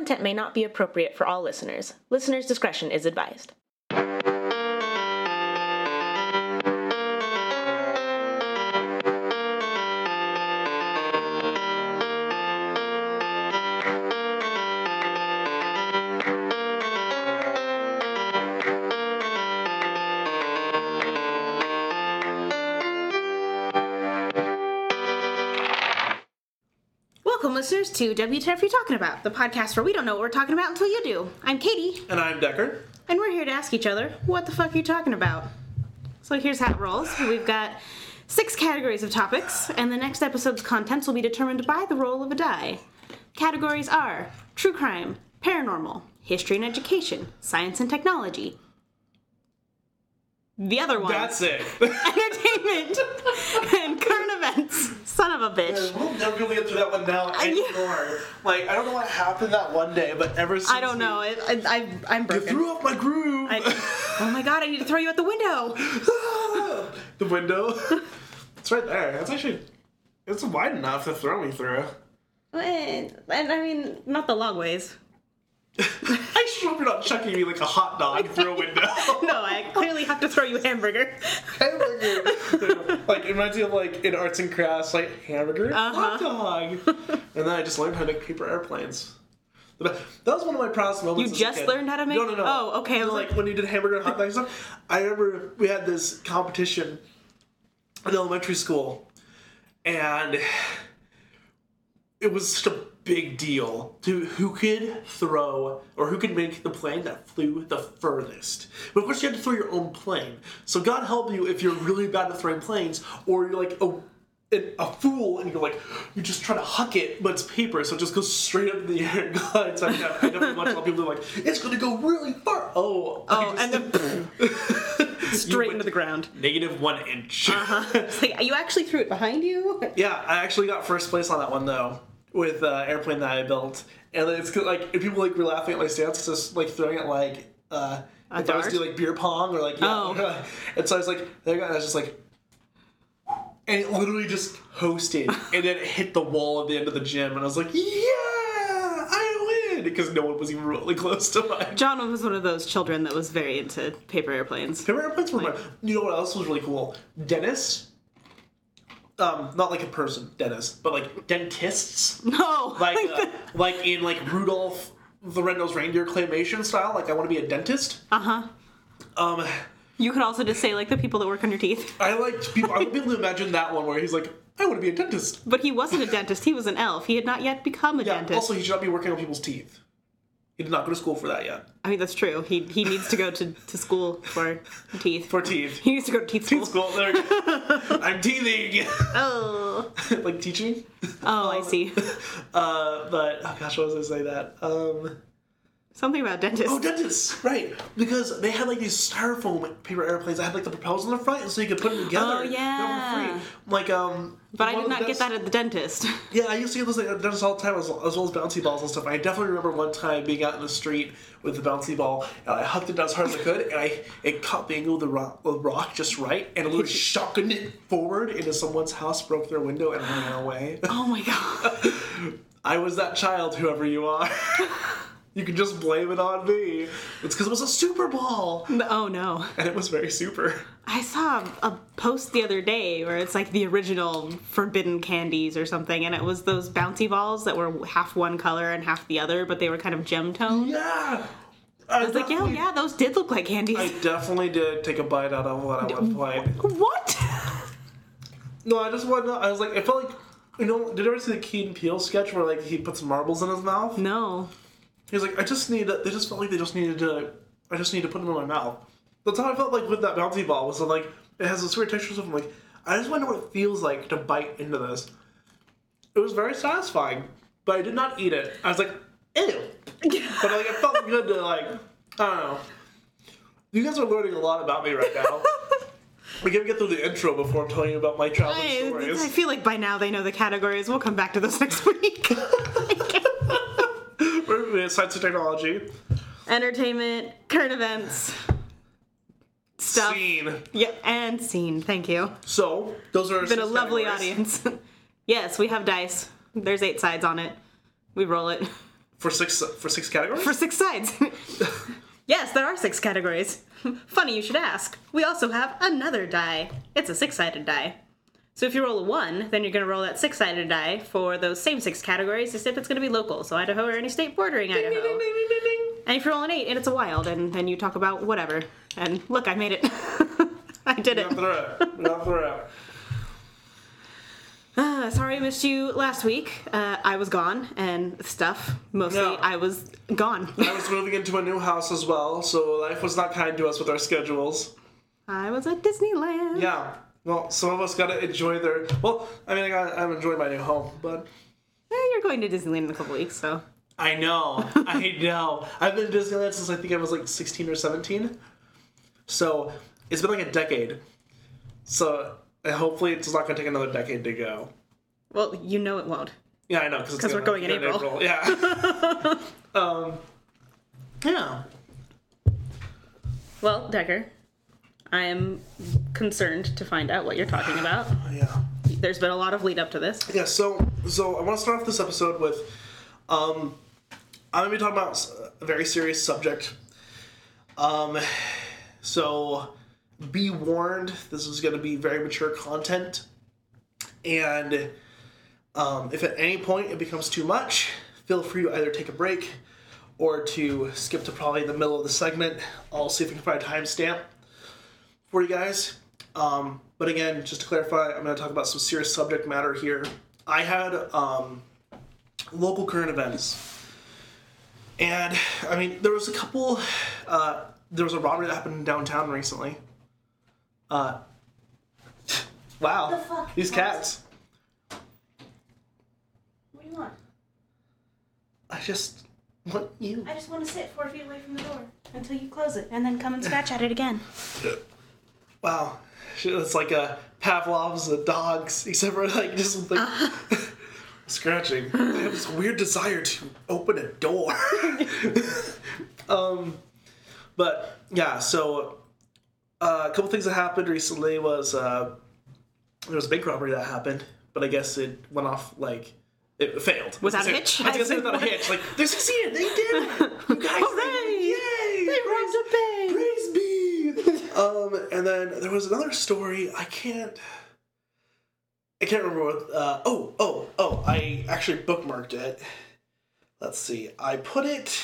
content may not be appropriate for all listeners. Listener's discretion is advised. Listeners, to WTF You Talking About, the podcast where we don't know what we're talking about until you do. I'm Katie, And I'm Decker. and we're here to ask each other, what the fuck are you talking about? So here's how it rolls. We've got six categories of topics, and the next episode's contents will be determined by the roll of a die. Categories are true crime, paranormal, history and education, science and technology. The other one, That's it. entertainment, and current events. Son of a bitch. we'll never be able to get through that one now anymore. Like, I don't know what happened that one day, but ever since. I don't know. It, I, I, I'm You threw off my groove. I, oh my god, I need to throw you out the window. the window. it's right there. It's actually. It's wide enough to throw me through. And, eh, and I mean, not the long ways. I sure hope you're not chucking me like a hot dog through a window. No, I clearly have to throw you a hamburger. hamburger. like it reminds me of like in arts and crafts, like hamburger, Uh-huh. hot dog. and then I just learned how to make paper airplanes. That was one of my proudest moments. You as a just kid. learned how to make- No, no, no. Oh, okay, I It was was like, like- when you did hamburger and hot dog and stuff. I remember we had this competition in elementary school, and it was such a big deal to who could throw or who could make the plane that flew the furthest. But of course, you had to throw your own plane. So God help you if you're really bad at throwing planes, or you're like a a fool and you're like you just try to huck it, but it's paper, so it just goes straight up in the air and glides. I, I definitely watch a lot of people who are like it's going to go really far. Oh, Oh, just- and then straight into the ground. negative one inch. Uh-huh. It's like, you actually threw it behind you? Yeah, I actually got first place on that one though, with uh, airplane that I built, and it's like if people like were laughing at my stance, just like throwing it like uh, if I was dart? doing like beer pong or like yeah, Oh. and so I was like there you go, and I was just like. And it literally just hosted, and then it hit the wall at the end of the gym, and I was like, "Yeah, I win!" Because no one was even really close to mine. John was one of those children that was very into paper airplanes. Paper airplanes were my. You know what else was really cool? Dentists. Um, not like a person, dentist, but like dentists. No! like uh, like in like Rudolph the Red-Nosed Reindeer claymation style. Like I want to be a dentist. uh huh. Um, You could also just say, like, the people that work on your teeth. I like people. I would be able to imagine that one where he's like, I want to be a dentist. But he wasn't a dentist, he was an elf. He had not yet become a Yeah. dentist. Also, he should not be working on people's teeth. He did not go to school for that yet. I mean, that's true. He he needs to go to, to school for teeth. For teeth. he needs to go to teeth school. Teeth school. There we go. I'm teething. Oh, like teaching. oh, I see. Uh, but oh gosh, what was I say that? Um. Something about dentists. Oh, dentists, right? Because they had like these styrofoam paper airplanes that had like the propellers on the front, and so you could put them together. Oh, They were yeah. free. Like um. but I did the not get that at the dentist. Yeah, I used to get those like, at dentist all the time, as, as well as bouncy balls and stuff. I definitely remember one time being out in the street with the bouncy ball, and I hucked it down as hard as I could, and I it caught the angle of the rock, the rock just right, and it was shocking it forward into someone's house, broke their window, and ran away. oh my god. I was that child, whoever you are. You can just blame it on me. It's because it was a Super Ball, Oh no. and it was very super. I saw a post the other day where it's like the original forbidden candies or something, and it was those bouncy balls that were half one color and half the other, but they were kind of gem toned. Yeah. I I was like, yeah, yeah, those did look like candies. I definitely did take a bite out of one at one point. what? No, I just wanted. To, I was like, I felt like, you know, did you ever see the Key and Peele sketch where like he puts marbles in his mouth? No. He's like, I just need. To, they just felt like they just needed to. I just need to put them in my mouth. That's how I felt like with that bouncy ball. Was like it has this weird texture. So I'm like, I just want to know what it feels like to bite into this. It was very satisfying, but I did not eat it. I was like, ew. but like, it felt good to like. I don't know. You guys are learning a lot about me right now. we can get through the intro before I'm telling you about my childhood I, stories. I feel like by now they know the categories. We'll come back to this next week. Science and technology. Entertainment, current events, stuff. Scene. Yeah, and scene. Thank you. So those are Been a lovely categories. audience. yes, we have dice. There's eight sides on it. We roll it. For six for six categories. for six sides. yes, there are six categories. Funny you should ask. We also have another die. It's a six sided die. So if you roll a one, then you're going to roll that six sided die for those same six categories, if it's going to be local, so Idaho or any state bordering Idaho. Ding, ding, ding. And if you roll an eight and it's a wild, and then you talk about whatever. And look, I made it. I did it. Throw it out. Not out. Uh, sorry I missed you last week. Uh, I was gone and stuff. Mostly No. I was gone. I was moving into a new house as well, so life was not kind to us with our schedules. I was at Disneyland. Yeah. Well, some of us gotta enjoy their. Well, I mean, I got, I'm enjoying my new home, but Eh, you're going to Disneyland in a couple weeks, so. I know, I know. I've been to Disneyland since I think I was like 16 or 17, so it's been like a decade. So hopefully, it's not gonna take another decade to go. Well, you know it won't. Yeah, I know because we're going in April. Yeah. um. Yeah. Well, Decker, I am concerned to find out what you're talking about. Yeah. There's been a lot of lead up to this. Yeah, so so I want to start off this episode with, um, I'm gonna be talking about a very serious subject. Um, so be warned, this is gonna be very mature content, and um, if at any point it becomes too much, feel free to either take a break or to skip to probably the middle of the segment. I'll see if we can find a timestamp for you guys. Um, but again, just to clarify, I'm going to talk about some serious subject matter here. I had um, local current events, and I mean, there was a couple. Uh, there was a robbery that happened in downtown recently. Uh, wow, fuck? these cats! What do you want? I just want you. I just want to sit four feet away from the door until you close it, and then come and scratch at it again. Wow, it's like a Pavlov's the dogs, except for like just like scratching. I have this weird desire to open a door. um, but yeah, so uh, a couple things that happened recently was uh, there was a bank robbery that happened, but I guess it went off like. It failed. Without a hitch? I was gonna say without a hitch. Like they succeeded. They did it. You guys. Hooray! Yay! They Praise- and then there was another story. I can't. I can't remember what. Uh, oh, oh, oh! I actually bookmarked it. Let's see. I put it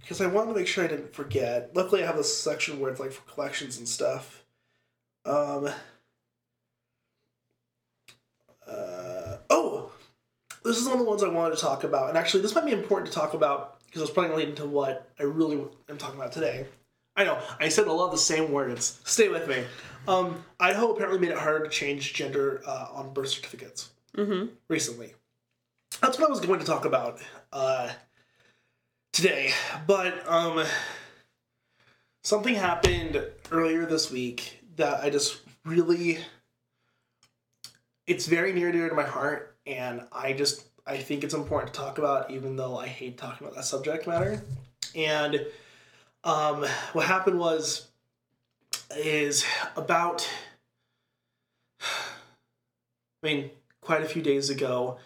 because I wanted to make sure I didn't forget. Luckily, I have this section where it's like for collections and stuff. Um. Uh, oh, this is one of the ones I wanted to talk about, and actually, this might be important to talk about because it's probably leading to what I really am talking about today. I know I said a lot of the same words. Stay with me. Um, Idaho apparently made it harder to change gender uh, on birth certificates Mm-hmm. recently. That's what I was going to talk about uh, today, but um, something happened earlier this week that I just really. It's very near and dear to my heart, and I just I think it's important to talk about, even though I hate talking about that subject matter. And um, what happened was is about I mean, quite a few days ago,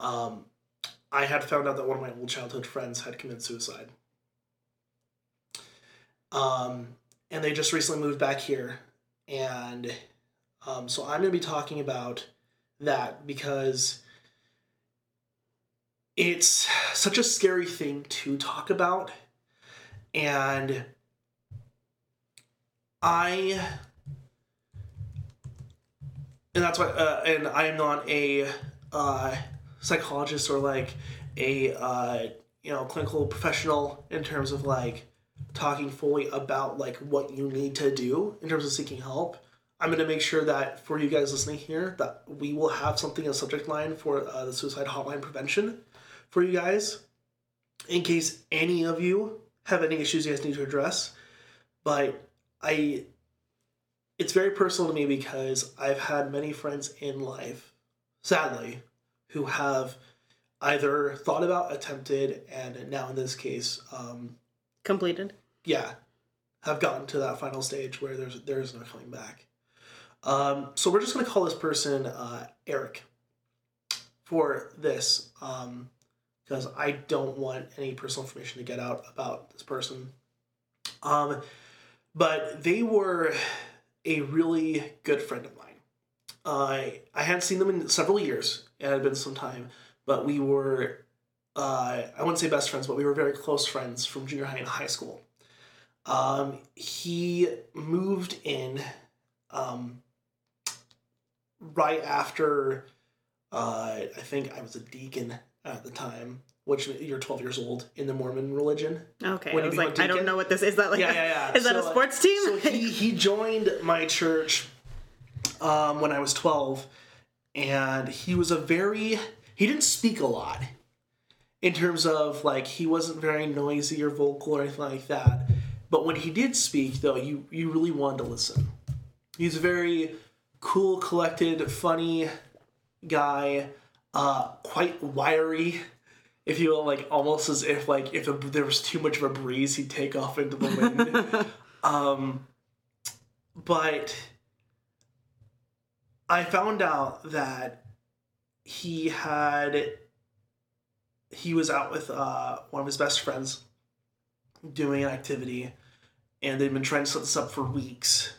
um, I had found out that one of my old childhood friends had committed suicide. Um, and they just recently moved back here. And um, so I'm going to be talking about that because it's such a scary thing to talk about. And I and that's why uh, and i am not a uh, psychologist or like a uh, you know clinical professional in terms of like talking fully about like what you need to do in terms of seeking help. I'm going to make sure that for you guys listening here that we will have something as subject line for uh, the suicide hotline prevention for you guys. In case any of you have any issues you guys need to address but i it's very personal to me because I've had many friends in life, sadly, who have either thought about, attempted, and now in this case, um, Completed. yeah, have gotten to that final stage where there's there's no coming back. Um, so we're just gonna call this person uh, Eric for this. Um, because I don't want any personal information to get out about this person. Um, but they were a really good friend of mine. I I hadn't seen them in several years. It had been some time, but we were uh, I wouldn't say best friends, but we were very close friends from junior high and high school. Um, he moved in um, right after uh, I think I was a deacon at the time, which you're 12 years old in the Mormon religion. Okay, When I was like, I don't know what this is. That like, Yeah, yeah, yeah. is that a sports team? So he, he joined my church um, when I was 12, and he was a very, he didn't speak a lot in terms of like, he wasn't very noisy or vocal or anything like that. But when he did speak, though, you, you really wanted to listen. He's a very cool, collected, funny guy, uh, quite wiry if you will, like almost as if like if a, there was too much of a breeze, he'd take off into the wind. um, but I found out that he had he was out with uh, one of his best friends doing an activity, and they'd been trying to set this up for weeks.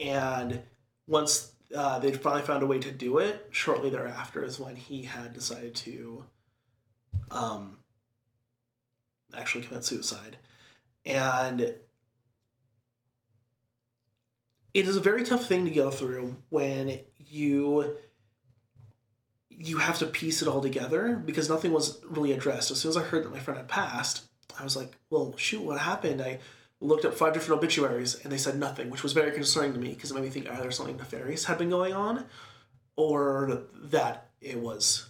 And once uh, they finally found a way to do it, shortly thereafter is when he had decided to um, actually commit suicide. And it is a very tough thing to go through when you you have to piece it all together because nothing was really addressed. As soon as I heard that my friend had passed, I was like, well, shoot, what happened? I looked up five different obituaries and they said nothing, which was very concerning to me because it made me think either something nefarious had been going on or that it was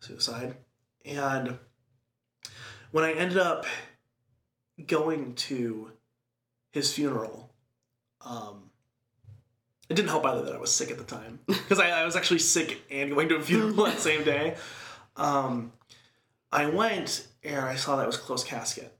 suicide. And when I ended up going to his funeral, um, it didn't help either that I was sick at the time because I, I was actually sick and going to a funeral that same day. Um, I went and I saw that it was closed casket.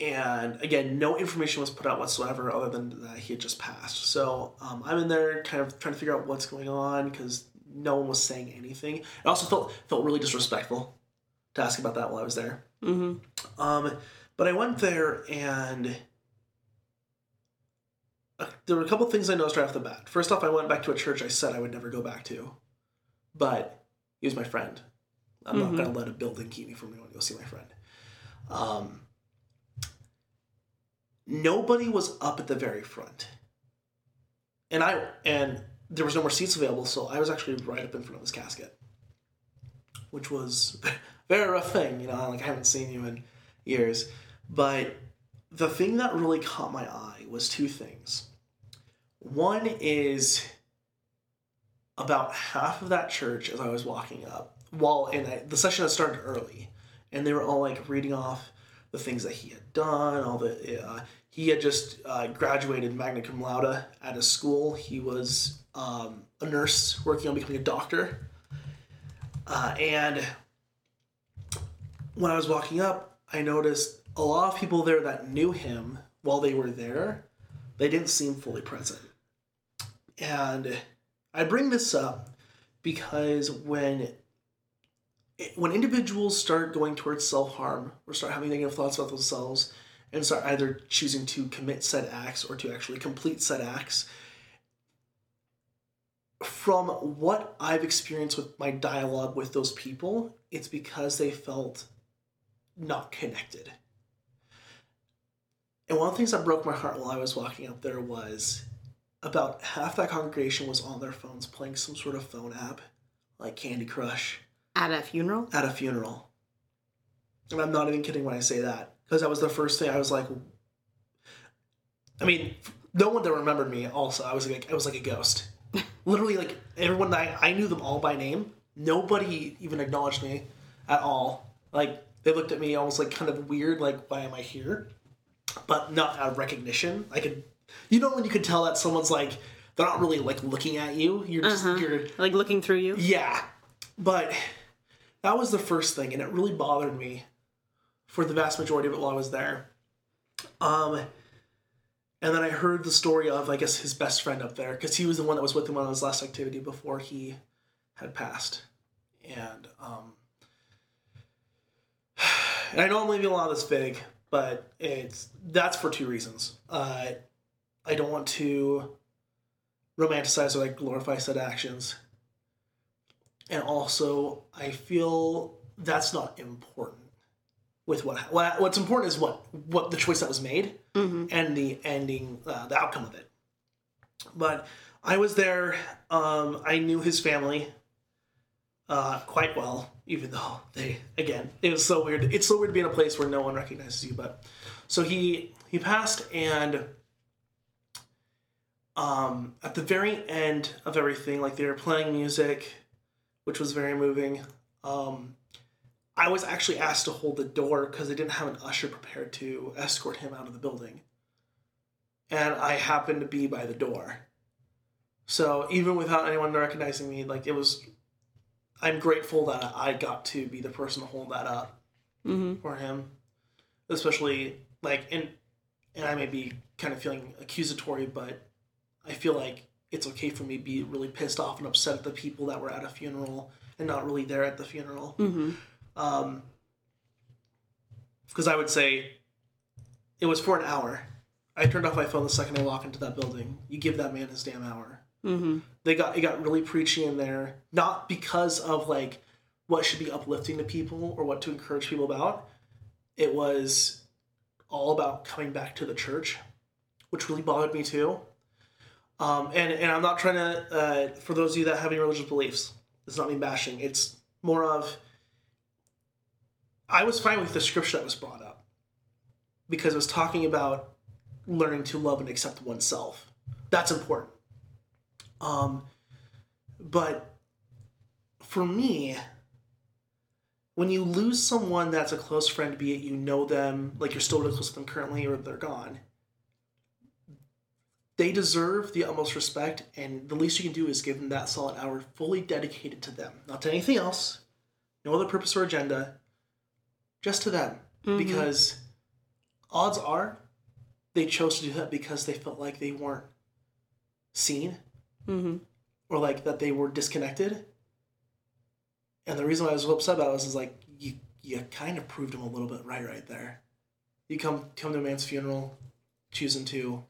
And again, no information was put out whatsoever other than that he had just passed. So um, I'm in there kind of trying to figure out what's going on because no one was saying anything. It also felt felt really disrespectful to ask about that while I was there. hmm Um, but I went there and uh, there were a couple things I noticed right off the bat. First off, I went back to a church I said I would never go back to, but he was my friend. I'm not Mhm. going to let a building keep me from going to go see my friend. Um, nobody was up at the very front, and I and there was no more seats available, so I was actually right up in front of this casket, which was a very rough thing. You know, like I haven't seen you in years, but the thing that really caught my eye was two things. One is about half of that church as I was walking up, while in I, the session had started early, and they were all like reading off the things that he had done, all the uh, he had just uh, graduated magna cum laude at his school. He was um, a nurse working on becoming a doctor, uh, and when I was walking up, I noticed a lot of people there that knew him while they were there, they didn't seem fully present. And I bring this up because when when individuals start going towards self-harm or start having negative thoughts about themselves and start either choosing to commit said acts or to actually complete said acts from what I've experienced with my dialogue with those people, it's because they felt not connected. And one of the things that broke my heart while I was walking up there was about half that congregation was on their phones playing some sort of phone app, like Candy Crush, At a funeral. at a funeral. And I'm not even kidding when I say that, because that was the first thing I was like. I mean, no one that remembered me. Also, I was like, I was like a ghost. Literally, like everyone, I I knew them all by name. Nobody even acknowledged me at all. Like they looked at me almost like kind of weird, like why am I here? But not out of recognition. I could, you know, when you could tell that someone's like they're not really like looking at you. You're just Uh-huh. you're Like looking through you. yeah. But that was the first thing, and it really bothered me for the vast majority of it while I was there. Um, and then I heard the story of, I guess, his best friend up there, because he was the one that was with him on his last activity before he had passed. and um, and I know I'm leaving a lot of this vague, but it's that's for two reasons. Uh, I don't want to romanticize or like glorify said actions, and also I feel that's not important. With what, what what's important is what what the choice that was made and the ending, uh, the outcome of it. But I was there. Um, I knew his family uh, quite well, even though they again it was so weird. It's so weird to be in a place where no one recognizes you. But so he he passed, and um, at the very end of everything, like they were playing music, which was very moving. Um, I was actually asked to hold the door because they didn't have an usher prepared to escort him out of the building. And I happened to be by the door. So even without anyone recognizing me, like it was, I'm grateful that I got to be the person to hold that up Mm-hmm. for him. Especially like, and, and I may be kind of feeling accusatory, but I feel like it's okay for me to be really pissed off and upset at the people that were at a funeral and not really there at the funeral. Mm-hmm. Um, because I would say it was for an hour. I turned off my phone the second I walk into that building. You give that man his damn hour. Mm-hmm. They got it got really preachy in there, not because of like what should be uplifting to people or what to encourage people about. It was all about coming back to the church, which really bothered me too. Um, and and I'm not trying to uh, for those of you that have any religious beliefs. It's not me bashing. It's more of I was fine with the scripture that was brought up because it was talking about learning to love and accept oneself. That's important. Um, but for me, when you lose someone that's a close friend, be it you know them, like you're still really close to them currently, or they're gone, they deserve the utmost respect, and the least you can do is give them that solid hour fully dedicated to them, not to anything else, no other purpose or agenda, just to them. Because odds are they chose to do that because they felt like they weren't seen Mm-hmm. or like that they were disconnected. And the reason why I was so upset about it was is like you you kind of proved them a little bit right right there. You come come to a man's funeral, choosing to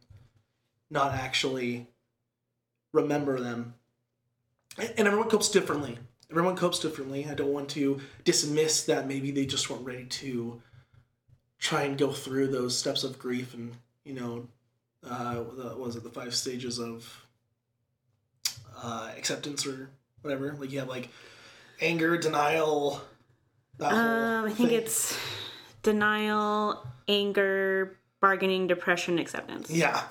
not actually remember them. And everyone copes differently. Everyone copes differently. I don't want to dismiss that maybe they just weren't ready to try and go through those steps of grief and you know uh, what was it the five stages of uh, acceptance or whatever. Like you have like anger, denial. Um, I think thing. it's denial, anger, bargaining, depression, acceptance. yeah,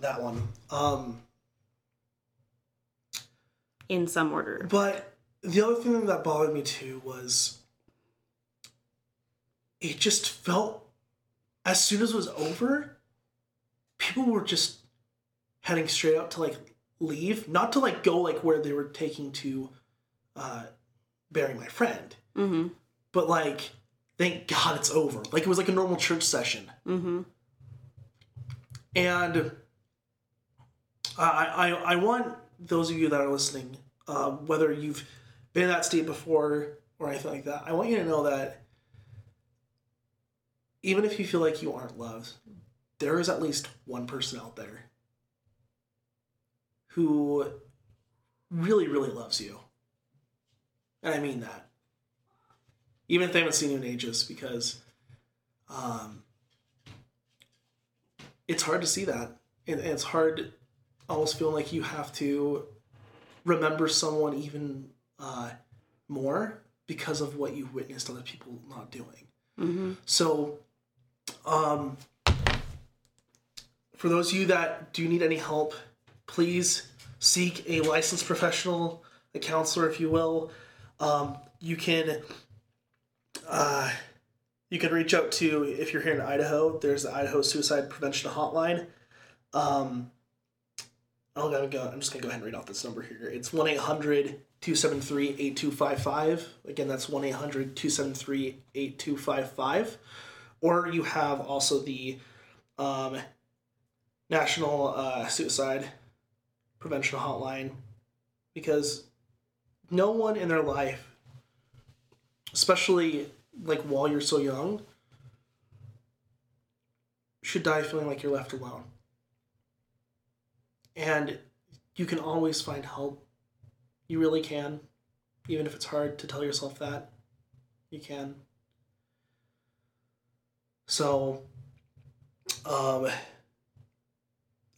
that one. Um, In some order. but the other thing that bothered me too was it just felt as soon as it was over, people were just heading straight out to like leave, not to like go like where they were taking to uh, bury my friend. Mm-hmm. but like thank god it's over like it was like a normal church session Mm-hmm. and i i, I want those of you that are listening um, whether you've been in that state before or anything like that i want you to know that even if you feel like you aren't loved there is at least one person out there who really really loves you and i mean that even if they haven't seen you in ages, because um, it's hard to see that. And it's hard almost feeling like you have to remember someone even uh, more because of what you witnessed other people not doing. Mm-hmm. So, um, for those of you that do need any help, please seek a licensed professional, a counselor, if you will. Um, you can uh, you can reach out to if you're here in Idaho. There's the Idaho Suicide Prevention Hotline. Um, I'll go, go, I'm just gonna go ahead and read off this number here. It's 1 800 273 8255. Again, that's 1 800 273 8255. Or you have also the um, National uh, Suicide Prevention Hotline because no one in their life especially like while you're so young, should die feeling like you're left alone. And you can always find help. You really can. Even if it's hard to tell yourself that, you can. So, um,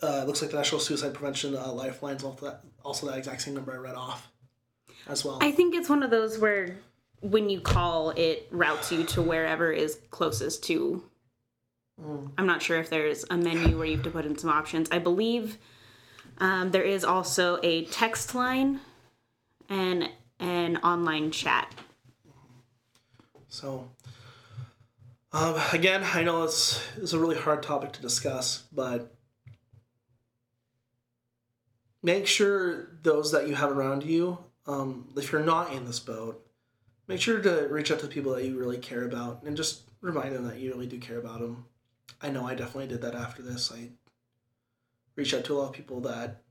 uh, it looks like the National Suicide Prevention uh, Lifeline's also that, also that exact same number I read off as well. I think it's one of those where when you call, it routes you to wherever is closest to. I'm not sure if there's a menu where you have to put in some options. I believe um, there is also a text line and an online chat. So, um, again, I know it's, it's a really hard topic to discuss, but make sure those that you have around you, um, if you're not in this boat, make sure to reach out to the people that you really care about and just remind them that you really do care about them. I know I definitely did that after this. I reached out to a lot of people that,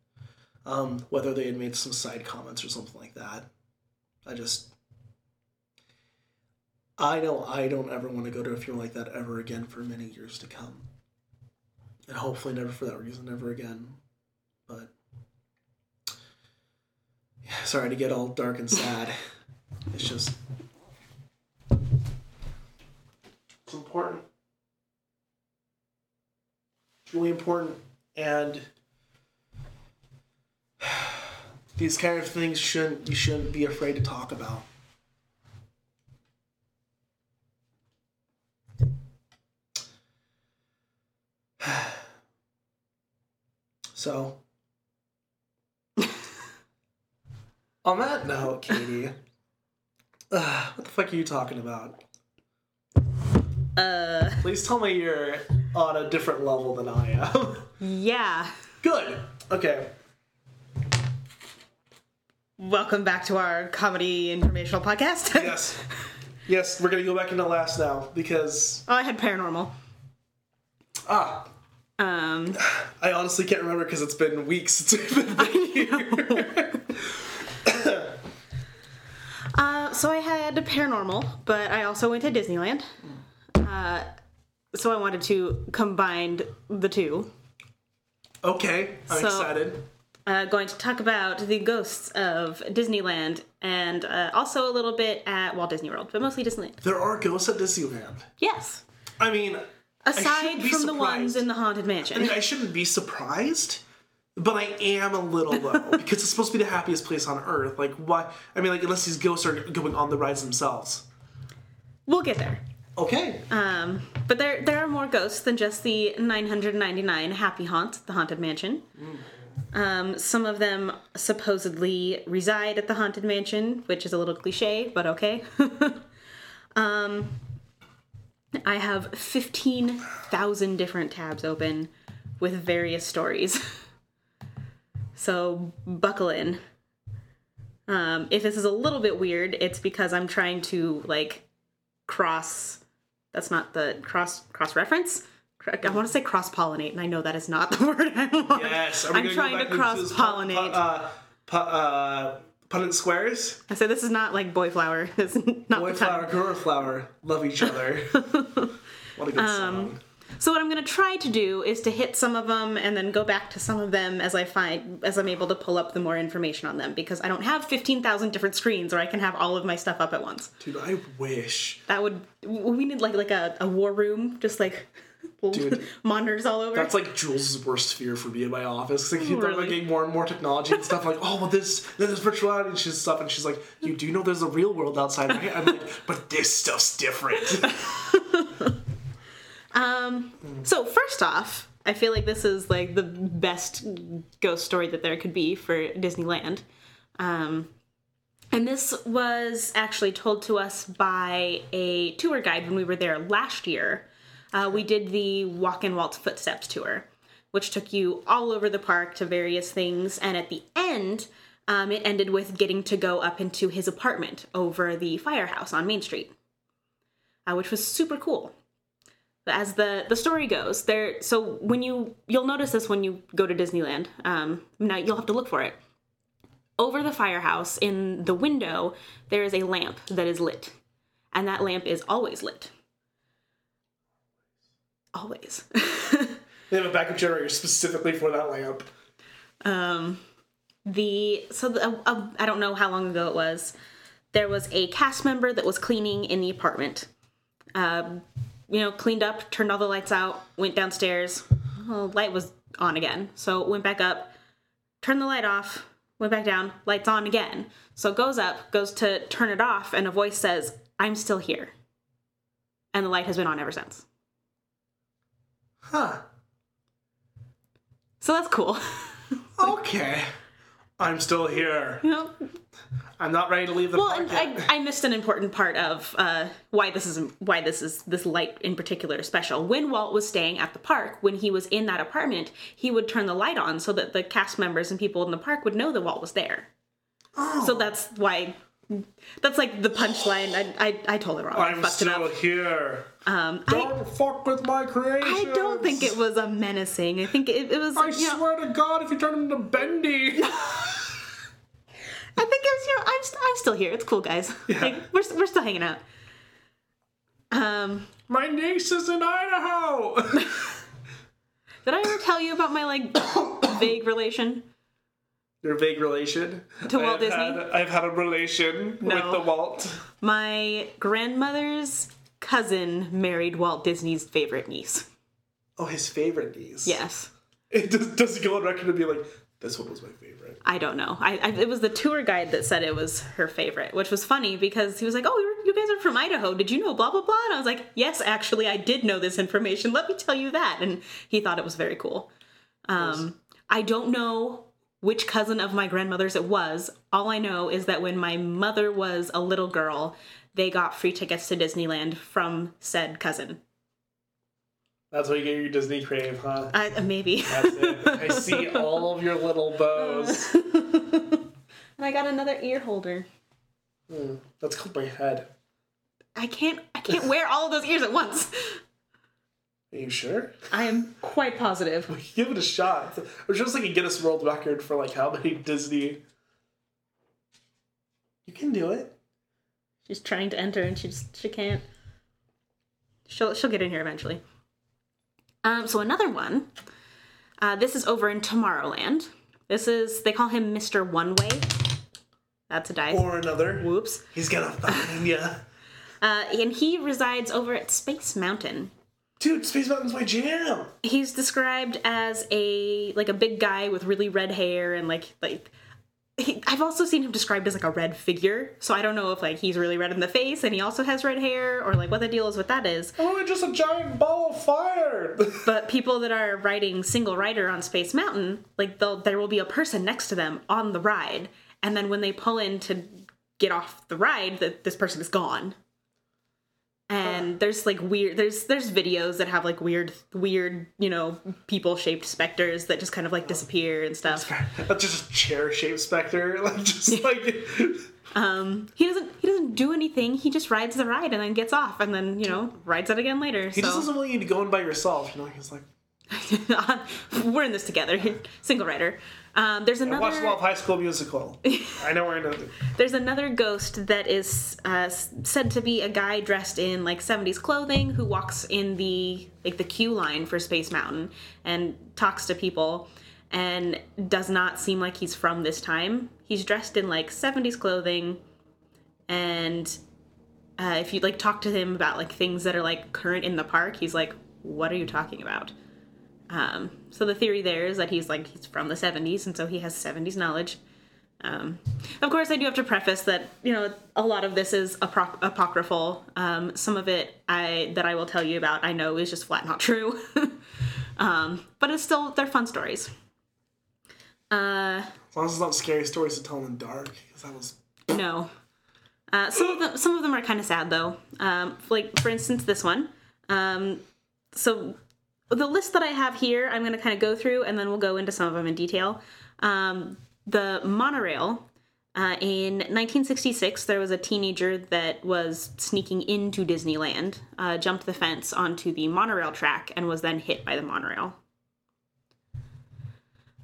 um, whether they had made some side comments or something like that, I just I know I don't ever want to go to a funeral like that ever again for many years to come. And hopefully never for that reason ever again. But yeah, sorry to get all dark and sad. it's just it's important. It's really important and these kind of things shouldn't you shouldn't be afraid to talk about. So, on that note, Katie, uh, what the fuck are you talking about? Uh, Please tell me you're on a different level than I am. yeah. Good. Okay. Welcome back to our comedy informational podcast. Yes. Yes, we're gonna go back into last now because oh, I had paranormal. ah, Um, I honestly can't remember because it's been weeks since we've been here. uh, so I had paranormal, but I also went to Disneyland. Uh, so I wanted to combine the two. Okay, I'm So- excited. Uh, going to talk about the ghosts of Disneyland and uh, also a little bit at Walt Disney World, but mostly Disneyland. There are ghosts at Disneyland. Yes. I mean, Aside be from the ones in the Haunted Mansion. I mean, I shouldn't be surprised, but I am a little though because it's supposed to be the happiest place on earth. Like, why? I mean, like, unless these ghosts are going on the rides themselves. We'll get there. Okay. Um, but there there are more ghosts than just the 999 happy haunts at the Haunted Mansion. Um, some of them supposedly reside at the Haunted Mansion, which is a little cliche, but okay. um, I have 15,000 different tabs open with various stories. so buckle in. Um, if this is a little bit weird, it's because I'm trying to like cross that's not the cross cross reference i want to say cross pollinate and i know that is not the word i want Yes. I'm trying to cross this pu- pu- pollinate Uh, pu- uh, Punnett squares. i said this is not like boy flower this is not Boy flower, girl flower, love each other. what a good song. So what i'm going to try to do is to hit some of them and then go back to some of them as i find as i'm able to pull up the more information on them because i don't have 15000 different screens where i can have all of my stuff up at once Dude, I wish. that would we need like like a, a war room just like Dude. monitors all over That's like Jules' worst fear for me in my office. Like, you Really? like getting more and more technology and stuff. Like, oh, well, this, then there's virtuality and shit stuff. And she's like, you do know there's a real world outside, right? I'm like, but this stuff's different. So first off, I feel like this is like the best ghost story that there could be for Disneyland. Um, and this was actually told to us by a tour guide when we were there last year. Uh, we did the Walk in Walt's Footsteps tour, which took you all over the park to various things. And at the end, um, it ended with getting to go up into his apartment over the firehouse on Main Street, uh, which was super cool as the the story goes there so when you you'll notice this when you go to disneyland um now you'll have to look for it over the firehouse in the window there is a lamp that is lit and that lamp is always lit. Always. They have a backup generator specifically for that lamp. um, the so the, uh, uh, I don't know how long ago it was. There was a cast member that was cleaning in the apartment. Um, you know, cleaned up, turned all the lights out, went downstairs. Well, light was on again, so went back up, turned the light off, went back down, lights on again. So goes up, goes to turn it off, and a voice says, "I'm still here," and the light has been on ever since. Huh. So that's cool. Okay. I'm still here. you know, I'm not ready to leave the Well, park and. I, I missed an important part of uh, why this is why this is this light in particular special. When Walt was staying at the park, when he was in that apartment, he would turn the light on so that the cast members and people in the park would know that Walt was there. Oh. So that's why. That's like the punchline. I, I, I told it wrong. I I'm it still here. Um, I, Don't fuck with my creation. I don't think it was a menacing. I think it, it was. I you know, swear to God, if you turn him into Bendy. I think it was. You know, I'm st- I'm still here. It's cool, guys. Like, we're we're still hanging out. Um. my niece is in Idaho. Did I ever tell you about my like vague relation? Your vague relation To Walt I've Disney? Had, I've had a relation No. with the Walt. My grandmother's cousin married Walt Disney's favorite niece. Oh, his favorite niece. Yes. It does, does go on record to be like, this one was my favorite? I don't know. I, I it was the tour guide that said it was her favorite, which was funny because he was like, "Oh, you're, you guys are from Idaho. Did you know blah blah blah?" And I was like, "Yes, actually, I did know this information. Let me tell you that." And he thought it was very cool. Um, I don't know which cousin of my grandmother's it was. All I know is that when my mother was a little girl, they got free tickets to Disneyland from said cousin. That's why you get your Disney crave, huh? I, uh, maybe. That's it. I see all of your little bows. and I got another ear holder. Hmm, That's called my head. I can't. I can't wear all of those ears at once. Are you sure? I am quite positive. Give it a shot. Or just like a Guinness World Record for like how many Disney. You can do it. She's trying to enter and she just she can't. She'll she'll get in here eventually. Um, so another one. Uh, this is over in Tomorrowland. This is they call him Mr. One Way. That's a dice. Or another. Whoops. He's gonna find ya. Uh, and he resides over at Space Mountain. Dude, Space Mountain's my jam. He's described as a like a big guy with really red hair and like like he, I've also seen him described as like a red figure. So I don't know if like he's really red in the face and he also has red hair or like what the deal is with that is. Oh, just a giant ball of fire. But people that are riding single rider on Space Mountain, like they'll there will be a person next to them on the ride, and then when they pull in to get off the ride, that this person is gone. And there's like weird there's there's videos that have like weird weird you know people shaped specters that just kind of like disappear and stuff. That's just a chair-shaped specter. Like just like Um, he doesn't he doesn't do anything. He just rides the ride and then gets off and then you know rides it again later. he just doesn't want you to go in by yourself. You know, he's like, we're in this together. Single rider. Um, there's I another. watched a lot of High School Musical. I know we're in a. There's another ghost that is uh, said to be a guy dressed in like 70s clothing who walks in the like the queue line for Space Mountain and talks to people and does not seem like he's from this time. He's dressed in like 70s clothing and uh, if you like talk to him about like things that are like current in the park, he's like, "What are you talking about?" Um, so the theory there is that he's like he's from the 70s and so he has 70s knowledge. Um, of course, I do have to preface that you know a lot of this is apro- apocryphal. Um, some of it I that I will tell you about I know is just flat not true, um, but it's still they're fun stories. Uh, As long as it's not scary stories to tell in the dark, because that was. no, uh, some of them some of them are kind of sad though. Um, like for instance, this one. Um, so the list that I have here, I'm going to kind of go through, and then we'll go into some of them in detail. Um, the monorail. Uh, in 1966, there was a teenager that was sneaking into Disneyland, uh, jumped the fence onto the monorail track, and was then hit by the monorail.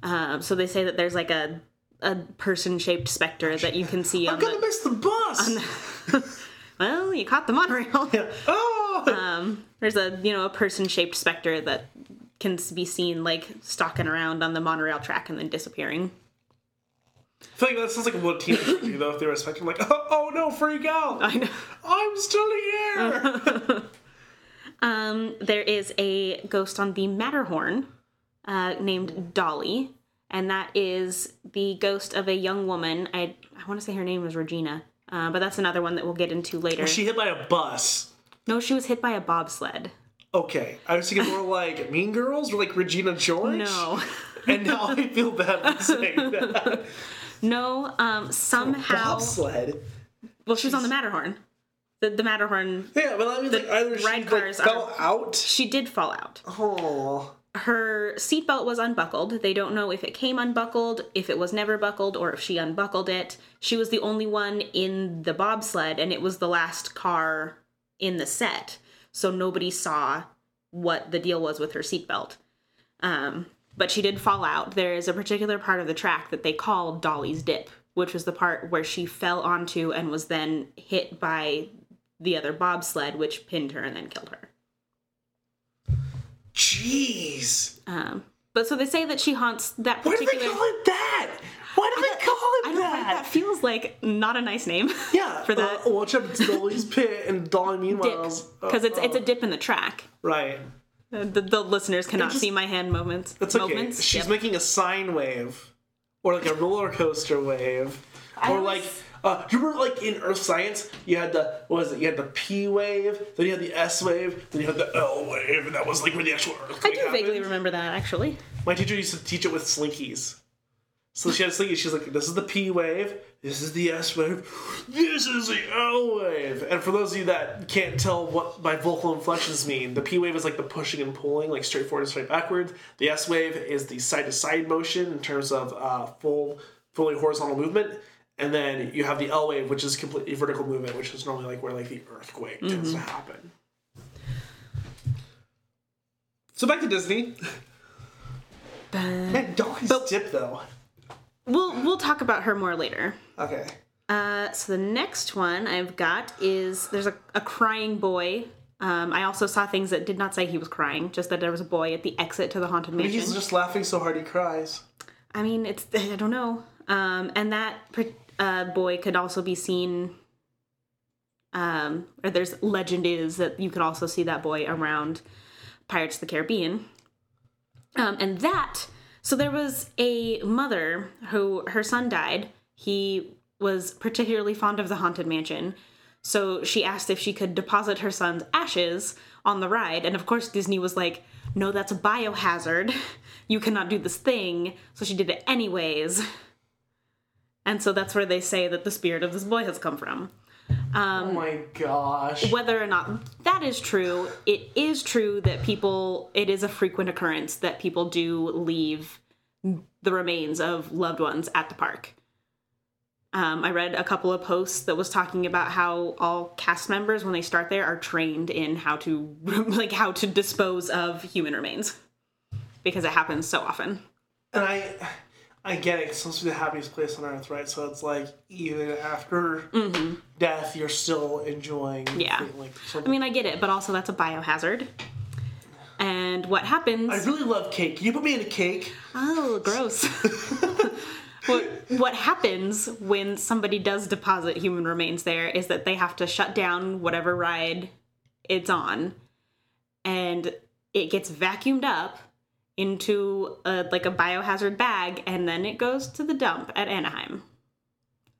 Um, so they say that there's like a a person-shaped specter that you can see on I'm gonna miss the bus. well, you caught the monorail. Yeah. Oh. Um, there's a you know a person-shaped specter that can be seen like stalking around on the monorail track and then disappearing. I feel like that sounds like what a teenager would do though if they were expecting like, oh, oh no, freak out! I know. I'm still here. Um, there is a ghost on the Matterhorn uh, named Dolly, and that is the ghost of a young woman. I I want to say her name was Regina, uh, but that's another one that we'll get into later. Was she hit by a bus? No, she was hit by a bobsled. Okay, I was thinking more like Mean Girls or like Regina George. No, And now I feel bad for saying that. no. Um, somehow, Bobsled. well, she was on the Matterhorn. The, the Matterhorn. Yeah, but I mean, like either she like, fell are- out. She did fall out. Oh. her seatbelt was unbuckled. They don't know if it came unbuckled, if it was never buckled, or if she unbuckled it. She was the only one in the bobsled, and it was the last car in the set, so nobody saw what the deal was with her seatbelt. Um, but she did fall out. There is a particular part of the track that they call Dolly's Dip, which was the part where she fell onto and was then hit by the other bobsled, which pinned her and then killed her. Jeez. Um, but so they say that she haunts that particular. Why do they call it that? Why do they call I don't know. That that? feels like not a nice name. Yeah. for that Uh, watch out, it's Dolly's Pit and Dolly dip Meanwhile. because it's it's a dip in the track. Right. Uh, The, the listeners cannot just- see my hand movements. That's okay. movements. She's Yep. making a sine wave, or like a roller coaster wave, or was- like. Uh, you remember, like in Earth science, you had the what was it? You had the P wave, then you had the S wave, then you had the L wave, and that was like where the actual Earth. I do happened. vaguely remember that actually. My teacher used to teach it with slinkies. So she had a slinky. She's like, "This is the P wave. This is the S wave. This is the L wave." And for those of you that can't tell what my vocal inflections mean, the P wave is like the pushing and pulling, like straight forward and straight backwards. The S wave is the side to side motion in terms of uh, full, fully horizontal movement. And then you have the L wave, which is completely vertical movement, which is normally like where like the earthquake tends to happen. So back to Disney. Man, dip though. We'll we'll talk about her more later. Okay. Uh, so the next one I've got is there's a, a crying boy. Um, I also saw things that did not say he was crying, just that there was a boy at the exit to the haunted mansion. He's just laughing so hard he cries. I mean, it's I don't know. Um, and that uh, boy could also be seen. Um, or there's legend is that you could also see that boy around Pirates of the Caribbean. Um, and that so there was a mother who her son died. He was particularly fond of the haunted mansion. So she asked if she could deposit her son's ashes on the ride. And of course, Disney was like, no, that's a biohazard. You cannot do this thing. So she did it anyways. And so that's where they say that the spirit of this boy has come from. Oh my gosh. Whether or not that is true, it is true that people, it is a frequent occurrence that people do leave the remains of loved ones at the park. Um, I read a couple of posts that was talking about how all cast members, when they start there, are trained in how to like how to dispose of human remains because it happens so often. And I I get it, it's supposed to be the happiest place on earth, right? So it's like even after death you're still enjoying Mm-hmm. Yeah. like I mean, I get it, but also that's a biohazard. And what happens? I really love cake. Can you put me in a cake? Oh, gross. what what happens when somebody does deposit human remains there is that they have to shut down whatever ride it's on and it gets vacuumed up into a, like a biohazard bag and then it goes to the dump at Anaheim.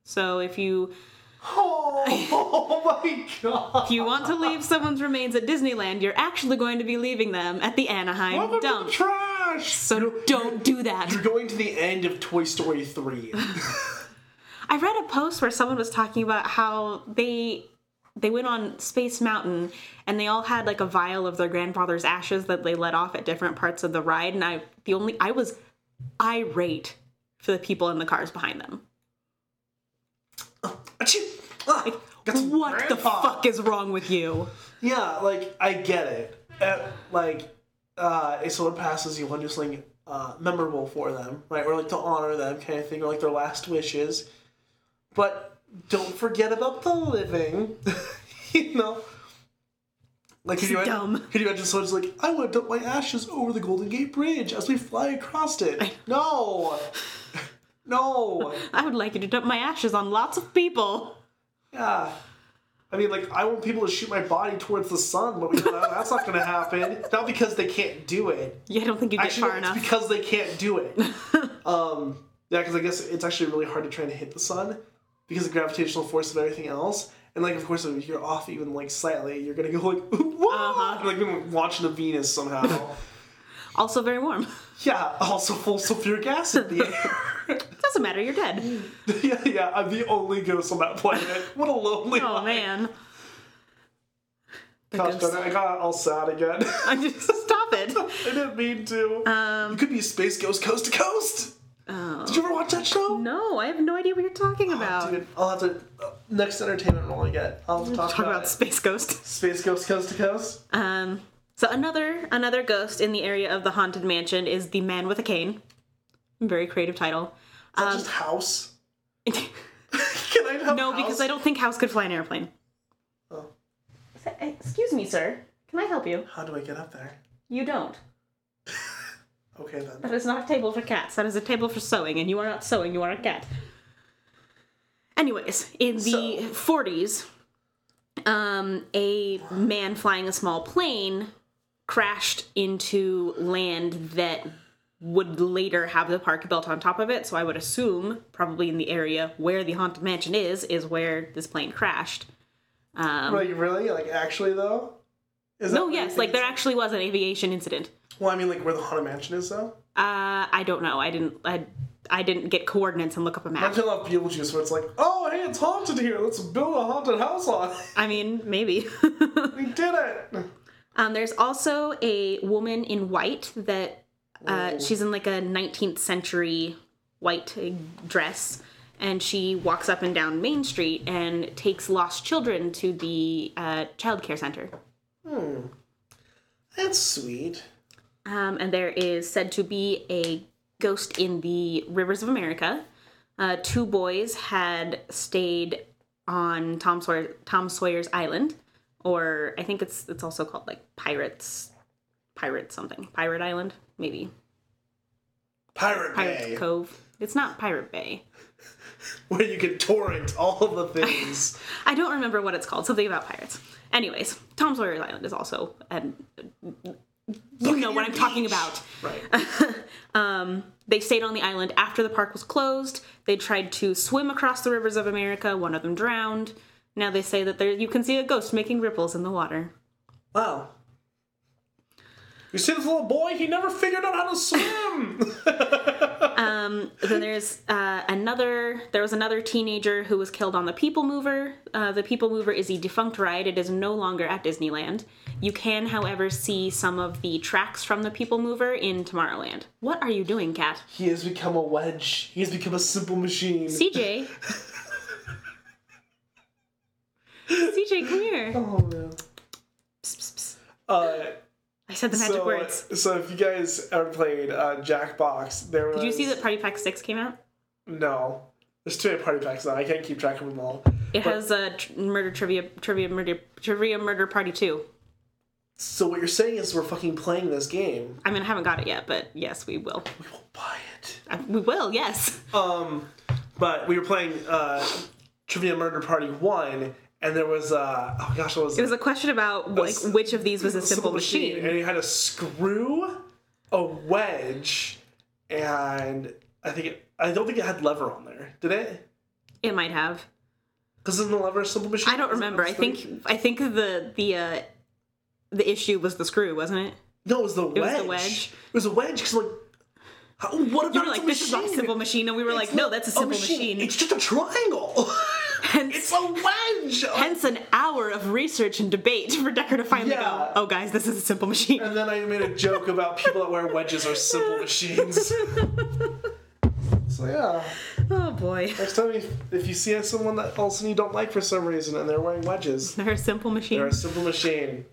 So if you Oh, oh my god. if you want to leave someone's remains at Disneyland, you're actually going to be leaving them at the Anaheim Welcome dump. the trash. So don't do that. You're going to the end of Toy Story 3. I read a post where someone was talking about how they they went on Space Mountain and they all had like a vial of their grandfather's ashes that they let off at different parts of the ride and I the only I was irate for the people in the cars behind them. Got some What the fuck is wrong with you? Yeah, like I get it. Uh, like, uh, if someone passes you, want to do something uh, memorable for them, right? Or like to honor them, kind of thing, or like their last wishes. But don't forget about the living. you know. Like, can you, imagine, dumb. can you imagine someone's like, I want to dump my ashes over the Golden Gate Bridge as we fly across it? No! no! I would like you to dump my ashes on lots of people. Yeah. I mean, like, I want people to shoot my body towards the sun, but we that's not going to happen. Not because they can't do it. Yeah, I don't think you get Actually, far no, it's enough. because they can't do it. um, yeah, because I guess it's actually really hard to try to hit the sun because of gravitational force and everything else. And like, of course, if you're off even like slightly, you're gonna go like, what? Uh-huh. Like being watching the Venus somehow. Also very warm. yeah. Also full sulfuric acid in the air. Doesn't matter, you're dead. yeah, yeah. I'm the only ghost on that planet. What a lonely. Oh life. man. Gosh, I got all sad again. I just stop it. I didn't mean to. Um, you could be a space ghost coast to coast. Oh. Did you ever watch that show? No, I have no idea what you're talking about. Dude, I'll have to uh, next entertainment role I get. I'll have to talk, Talk about, about. Space Ghost. Space Ghost Coast to Coast. Um, so another another ghost in the area of the haunted mansion is the man with a cane. Very creative title. Is that Um, just house? Can I have no, house? because I don't think House could fly an airplane. Oh. Excuse me, sir. Can I help you? How do I get up there? You don't. Okay then. That is not a table for cats. That is a table for sewing, and you are not sewing, you are a cat. Anyways, in the 40s, um, a man flying a small plane crashed into land that would later have the park built on top of it. So I would assume, probably in the area where the haunted mansion is, is where this plane crashed. Um, Like really? Like actually though? Is no, yes, like there actually was an aviation incident. Well, I mean, like where the haunted mansion is though. Uh, I don't know. I didn't. I, I didn't get coordinates and look up a map. Imagine enough Beetlejuice where it's like, oh hey, it's haunted here. Let's build a haunted house on it. I mean, maybe. we did it. um, there's also a woman in white that uh, she's in like a 19th century white dress, and she walks up and down Main Street and takes lost children to the uh, child care center. That's sweet. Um, and there is said to be a ghost in the rivers of America. Uh, two boys had stayed on Tom Sawyer Tom Sawyer's Island, or I think it's it's also called like Pirates, Pirate something, Pirate Island, maybe Pirate Pirate Bay, Cove. It's not Pirate Bay. where you can torrent all of the things. I don't remember what it's called. Something about pirates. Anyways, Tom Sawyer's Island is also and you know what I'm talking about. right. Um, they stayed on the island after the park was closed. They tried to swim across the rivers of America. One of them drowned. Now they say that there you can see a ghost making ripples in the water. Wow. You see this little boy? He never figured out how to swim. Um, then there's uh, another. There was another teenager who was killed on the People Mover. Uh, the People Mover is a defunct ride. It is no longer at Disneyland. You can, however, see some of the tracks from the People Mover in Tomorrowland. What are you doing, Cat? he has become a wedge. He has become a simple machine. CJ. CJ, come here. Oh man. Psst, psst, psst. Uh, I said the magic so, words. so if you guys ever played uh, Jackbox, there was. Did you see that Party Pack 6 came out? No. There's too many party packs now. I can't keep track of them all. It has a tr- murder trivia, trivia, murder, trivia, murder party 2. So what you're saying is we're fucking playing this game. I mean, I haven't got it yet, but yes, we will. We will buy it. Uh, We will, yes. Um, but we were playing uh, Trivia Murder Party One, and there was uh, oh gosh, what was It was a question about like s- which of these was a simple, machine. and you had a screw, a wedge, and I think it, I don't think it had lever on there. Did it? It might have. Because isn't the lever a simple machine? I don't remember. I think I think the the uh, the issue was the screw, wasn't it? no, it was the wedge. was the wedge. It was a wedge because like, how, what about You were like, a "This is not a simple machine," and we were like, "No, that's a simple machine." It's just a triangle. Hence, it's a wedge. hence an hour of research and debate for Decker to finally Yeah. go, "Oh, guys, this is a simple machine." And then I made a joke about people that wear wedges are simple machines. So yeah, Oh boy, next time if, if you see someone that else you don't like for some reason and they're wearing wedges, they're a simple machine. they're a simple machine.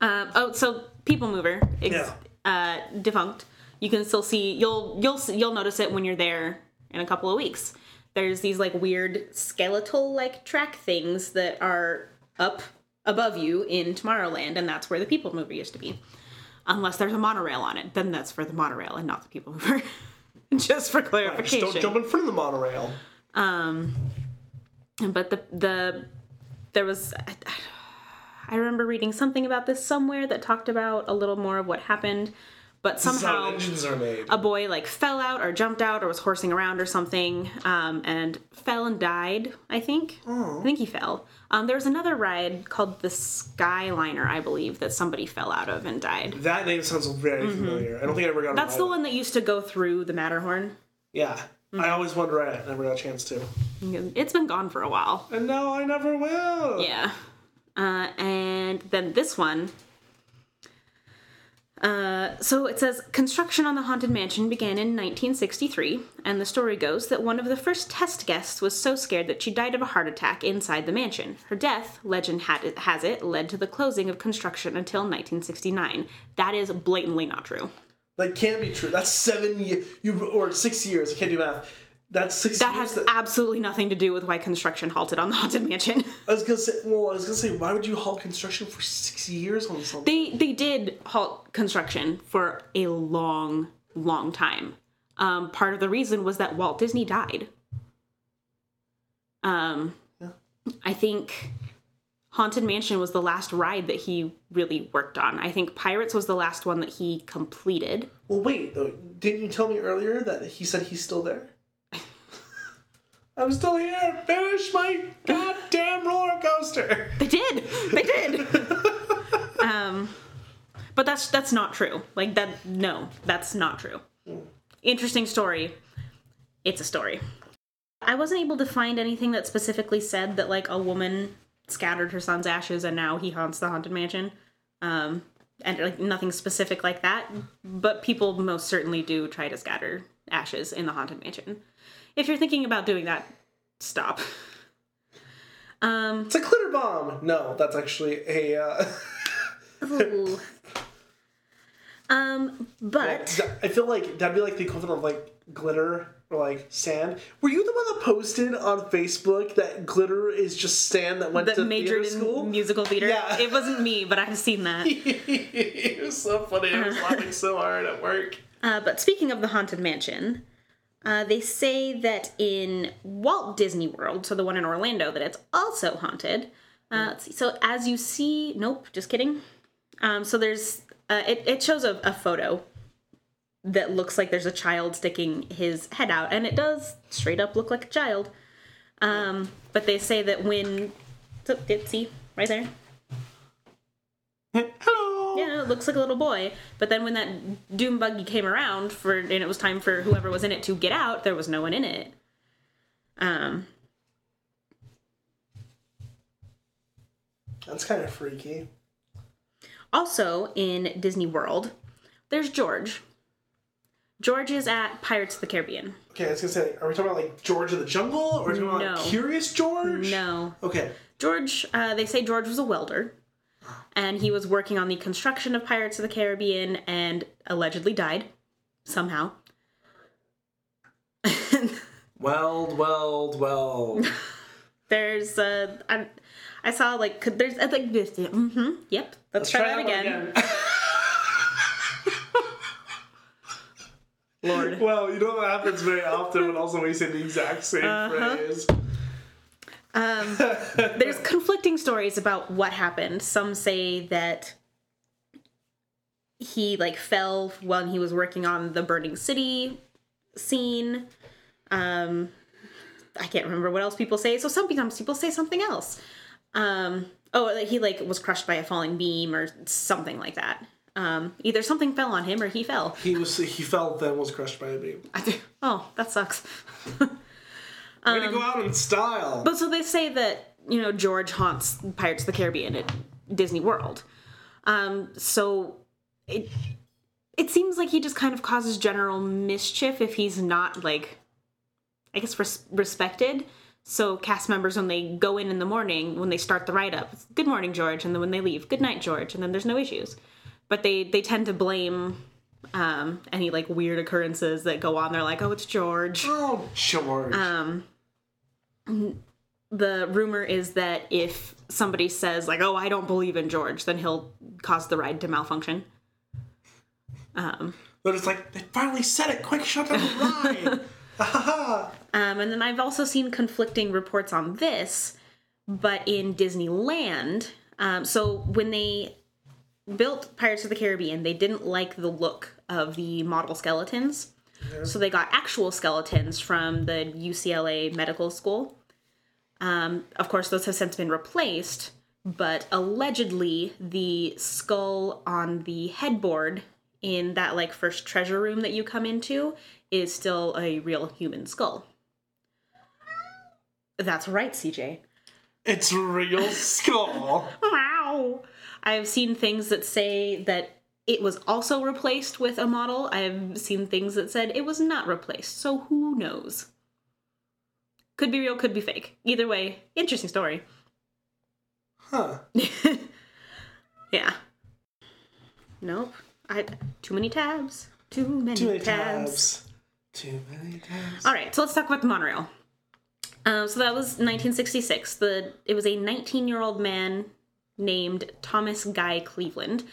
Um, oh, so People Mover, ex- uh, defunct. You can still see. You'll you'll see- you'll notice it when you're there in a couple of weeks. There's these like weird skeletal like track things that are up above you in Tomorrowland, and that's where the People Mover used to be. Unless there's a monorail on it, then that's for the monorail and not the People Mover. Just for Just clarification. don't jump in front of the monorail. Um, but the the there was I, I remember reading something about this somewhere that talked about a little more of what happened, but This is how somehow engines are made. a boy like fell out or jumped out or was horsing around or something um, and fell and died i think i think he fell um, there was another ride called the skyliner i believe that somebody fell out of and died that name sounds very familiar. I don't think I ever got. Mm-hmm. that's the one that used to go through the matterhorn Yeah, Mm-hmm. I always wanted to ride it. Never got a chance to. it's been gone for a while And now I never will. Yeah. Uh, and then this one. Uh, so it says construction on the haunted mansion began in 1963, and the story goes that one of the first test guests was so scared that she died of a heart attack inside the mansion. Her death, legend it, has it, led to the closing of construction until 1969. That is blatantly not true. That can't be true. That's seven years. Or six years. I can't do math. That's six That has that- absolutely nothing to do with why construction halted on the haunted mansion. I was gonna say. Well, I was gonna say, why would you halt construction for six years on something? they they did halt construction for a long long time um, part of the reason was that walt disney died um, i think haunted mansion was the last ride that he really worked on i think pirates was the last one that he completed Well, wait though. Didn't you tell me earlier that he said he's still there? I'm still here. Finish my goddamn roller coaster. they did. They did. Um, but that's that's not true. Like that no that's not true. Interesting story. It's a story. I wasn't able to find anything that specifically said that like a woman scattered her son's ashes and now he haunts the haunted mansion. Um and like nothing specific like that but people most certainly do try to scatter ashes in the haunted mansion if you're thinking about doing that stop um It's a glitter bomb. No, that's actually a. Uh, ooh. um but I feel like that'd be like the equivalent of like glitter or like sand. Were you the one that posted on Facebook that glitter is just sand that went that to majored theater in school? musical theater. Yeah. It wasn't me, but I've seen that. it was so funny. I was laughing so hard at work. Uh, but speaking of the Haunted Mansion, uh, they say that in Walt Disney World, so the one in Orlando, that it's also haunted. Uh, let's see. So as you see, nope, just kidding. Um, so there's, uh, it, it shows a, a photo that looks like there's a child sticking his head out, and it does straight up look like a child. Um, but they say that when, so, did see right there? Hello. Yeah, it looks like a little boy. But then when that doom buggy came around for and it was time for whoever was in it to get out, there was no one in it. Um That's kind of freaky. also in Disney World, there's George. George is at Pirates of the Caribbean. Okay, I was gonna say, are we talking about like George of the Jungle, or are we talking No. like, Curious George? No. Okay. George, uh, they say George was a welder. And he was working on the construction of Pirates of the Caribbean and allegedly died somehow. Weld, weld, weld. There's uh, I, I saw like could- there's uh, like this. Mm-hmm. Yep. Let's, try, that one again. Lord. well, you know that happens very often, but also when you say the exact same Uh-huh. phrase. Um, there's conflicting stories about what happened. Some say that he like fell when he was working on the burning city scene. Um, I can't remember what else people say. So sometimes people say something else. Um, oh, he like was crushed by a falling beam or something like that. Um, either something fell on him or he fell. He was he fell then was crushed by a beam. Oh, that sucks. Way to go out in style. Um, But so they say that you know George haunts Pirates of the Caribbean at Disney World. Um, so it it seems like he just kind of causes general mischief if he's not like, I guess res- respected. So cast members when they go in in the morning when they start the write up, good morning George, and then when they leave, good night George, and then there's no issues. But they they tend to blame um, any like weird occurrences that go on. They're like, oh, it's George. oh, George. Um, the rumor is that if somebody says like, "Oh, I don't believe in George," then he'll cause the ride to malfunction. Um, But it's like they finally said it. Quick, shut down the ride. Um, and then I've also seen conflicting reports on this, but in Disneyland, um, so when they built Pirates of the Caribbean, they didn't like the look of the model skeletons. So they got actual skeletons from the UCLA Medical School. Um, of course, those have since been replaced, but allegedly the skull on the headboard in that like first treasure room that you come into is still a real human skull. That's right, CJ. It's a real skull. Wow. I have seen things that say that it was also replaced with a model. I have seen things that said it was not replaced. So who knows? Could be real, could be fake. Either way, interesting story. Huh. Yeah. Nope. I too many tabs. Too many, Too many tabs. tabs. Too many tabs. All right, so let's talk about the monorail. Um, so that was 1966. The it was a 19 year old man named Thomas Guy Cleveland.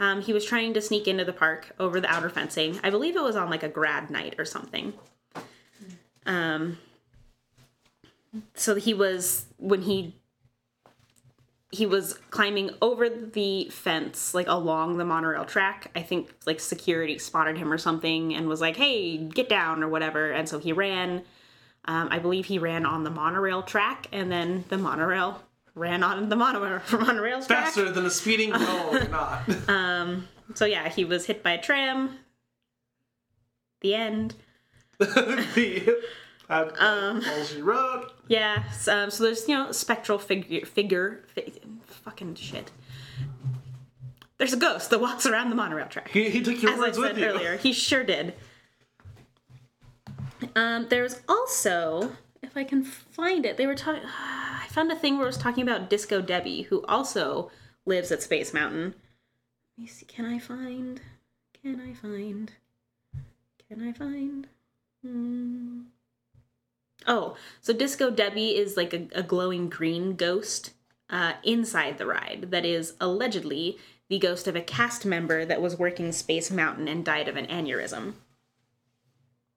Um, he was trying to sneak into the park over the outer fencing. I believe it was on like a grad night or something. Um, so he was when he he was climbing over the fence like along the monorail track i think like security spotted him or something and was like hey get down or whatever and so he ran um, i believe he ran on the monorail track and then the monorail ran on the monorail monorail track Faster than a speeding no, not. so yeah he was hit by a tram the end the Um, all she wrote. Yeah, so, um, so there's you know spectral figure figure fi- fucking shit. There's a ghost that walks around the monorail track. He, he took your As I words with said you. earlier, he sure did. Um, there's also, if I can find it, they were talking. Found a thing where it was talking about Disco Debbie, who also lives at Space Mountain. Let me see. Can I find? Can I find? Can I find? Hmm. Oh, so Disco Debbie is like a, a glowing green ghost uh, inside the ride that is allegedly the ghost of a cast member that was working Space Mountain and died of an aneurysm.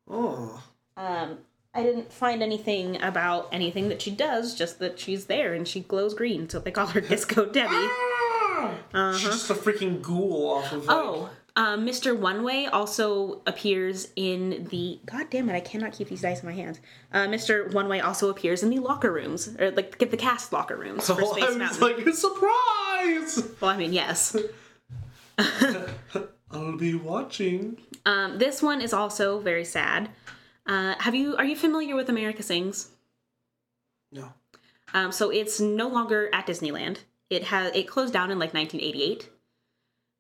Oh. Um, I didn't find anything about anything that she does, just that she's there and she glows green, so they call her Disco Debbie. Ah! She's just a freaking ghoul off of. Like, Oh, um, Mr. One Way also appears in the. God damn it! I cannot keep these dice in my hands. Uh, Mr. One Way also appears in the locker rooms, or like get the cast locker rooms for Oh, Space I was Mountain. like, surprise! well, I mean, yes. I'll be watching. Um, this one is also very sad. Uh, have you? Are you familiar with America Sings? No. Um, so it's no longer at Disneyland. It has it closed down in like 1988.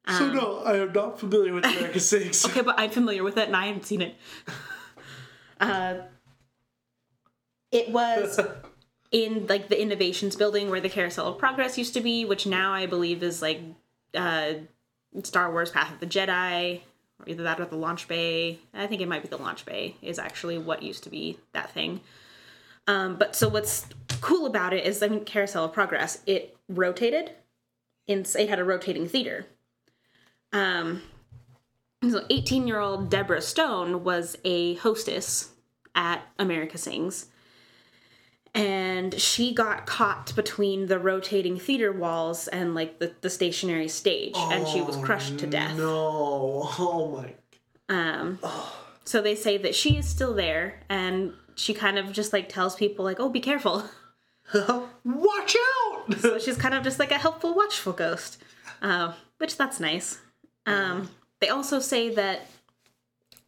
So no, I am not familiar with America Sings. Okay, but I'm familiar with it and I haven't seen it. uh, it was in like the innovations building where the Carousel of Progress used to be, which now I believe is like uh, Star Wars Path of the Jedi, either that or the launch bay. I think it might be the launch bay is actually what used to be that thing. Um, but so what's cool about it is I mean Carousel of Progress, it rotated. In, it had a rotating theater. Um, so 18 year old Deborah Stone was a hostess at America Sings. And she got caught between the rotating theater walls and like the, the stationary stage, and she was crushed to death. No. Oh my. Um, so they say that she is still there, and she kind of just like tells people like, "Oh, be careful." Watch out! So she's kind of just like a helpful, watchful ghost, uh, which that's nice. Um, they also say that.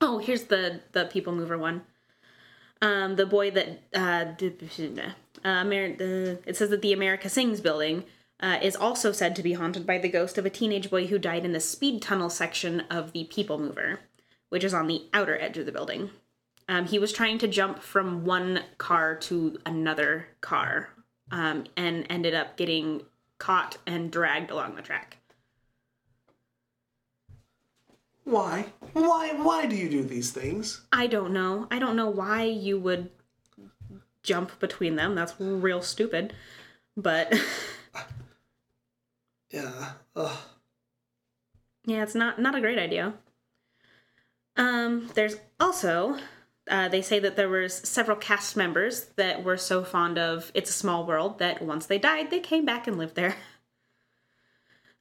Oh, here's the the people mover one. Um, the boy that uh, uh, Amer- the, it says that the America Sings building uh, is also said to be haunted by the ghost of a teenage boy who died in the speed tunnel section of the people mover, which is on the outer edge of the building. Um, he was trying to jump from one car to another car um, and ended up getting caught and dragged along the track. Why? Why? Why do you do these things? I don't know. I don't know why you would jump between them. That's real stupid. But Yeah. Ugh. yeah, it's not not a great idea. Um, there's also uh, they say that there was several cast members that were so fond of It's a Small World that once they died, they came back and lived there.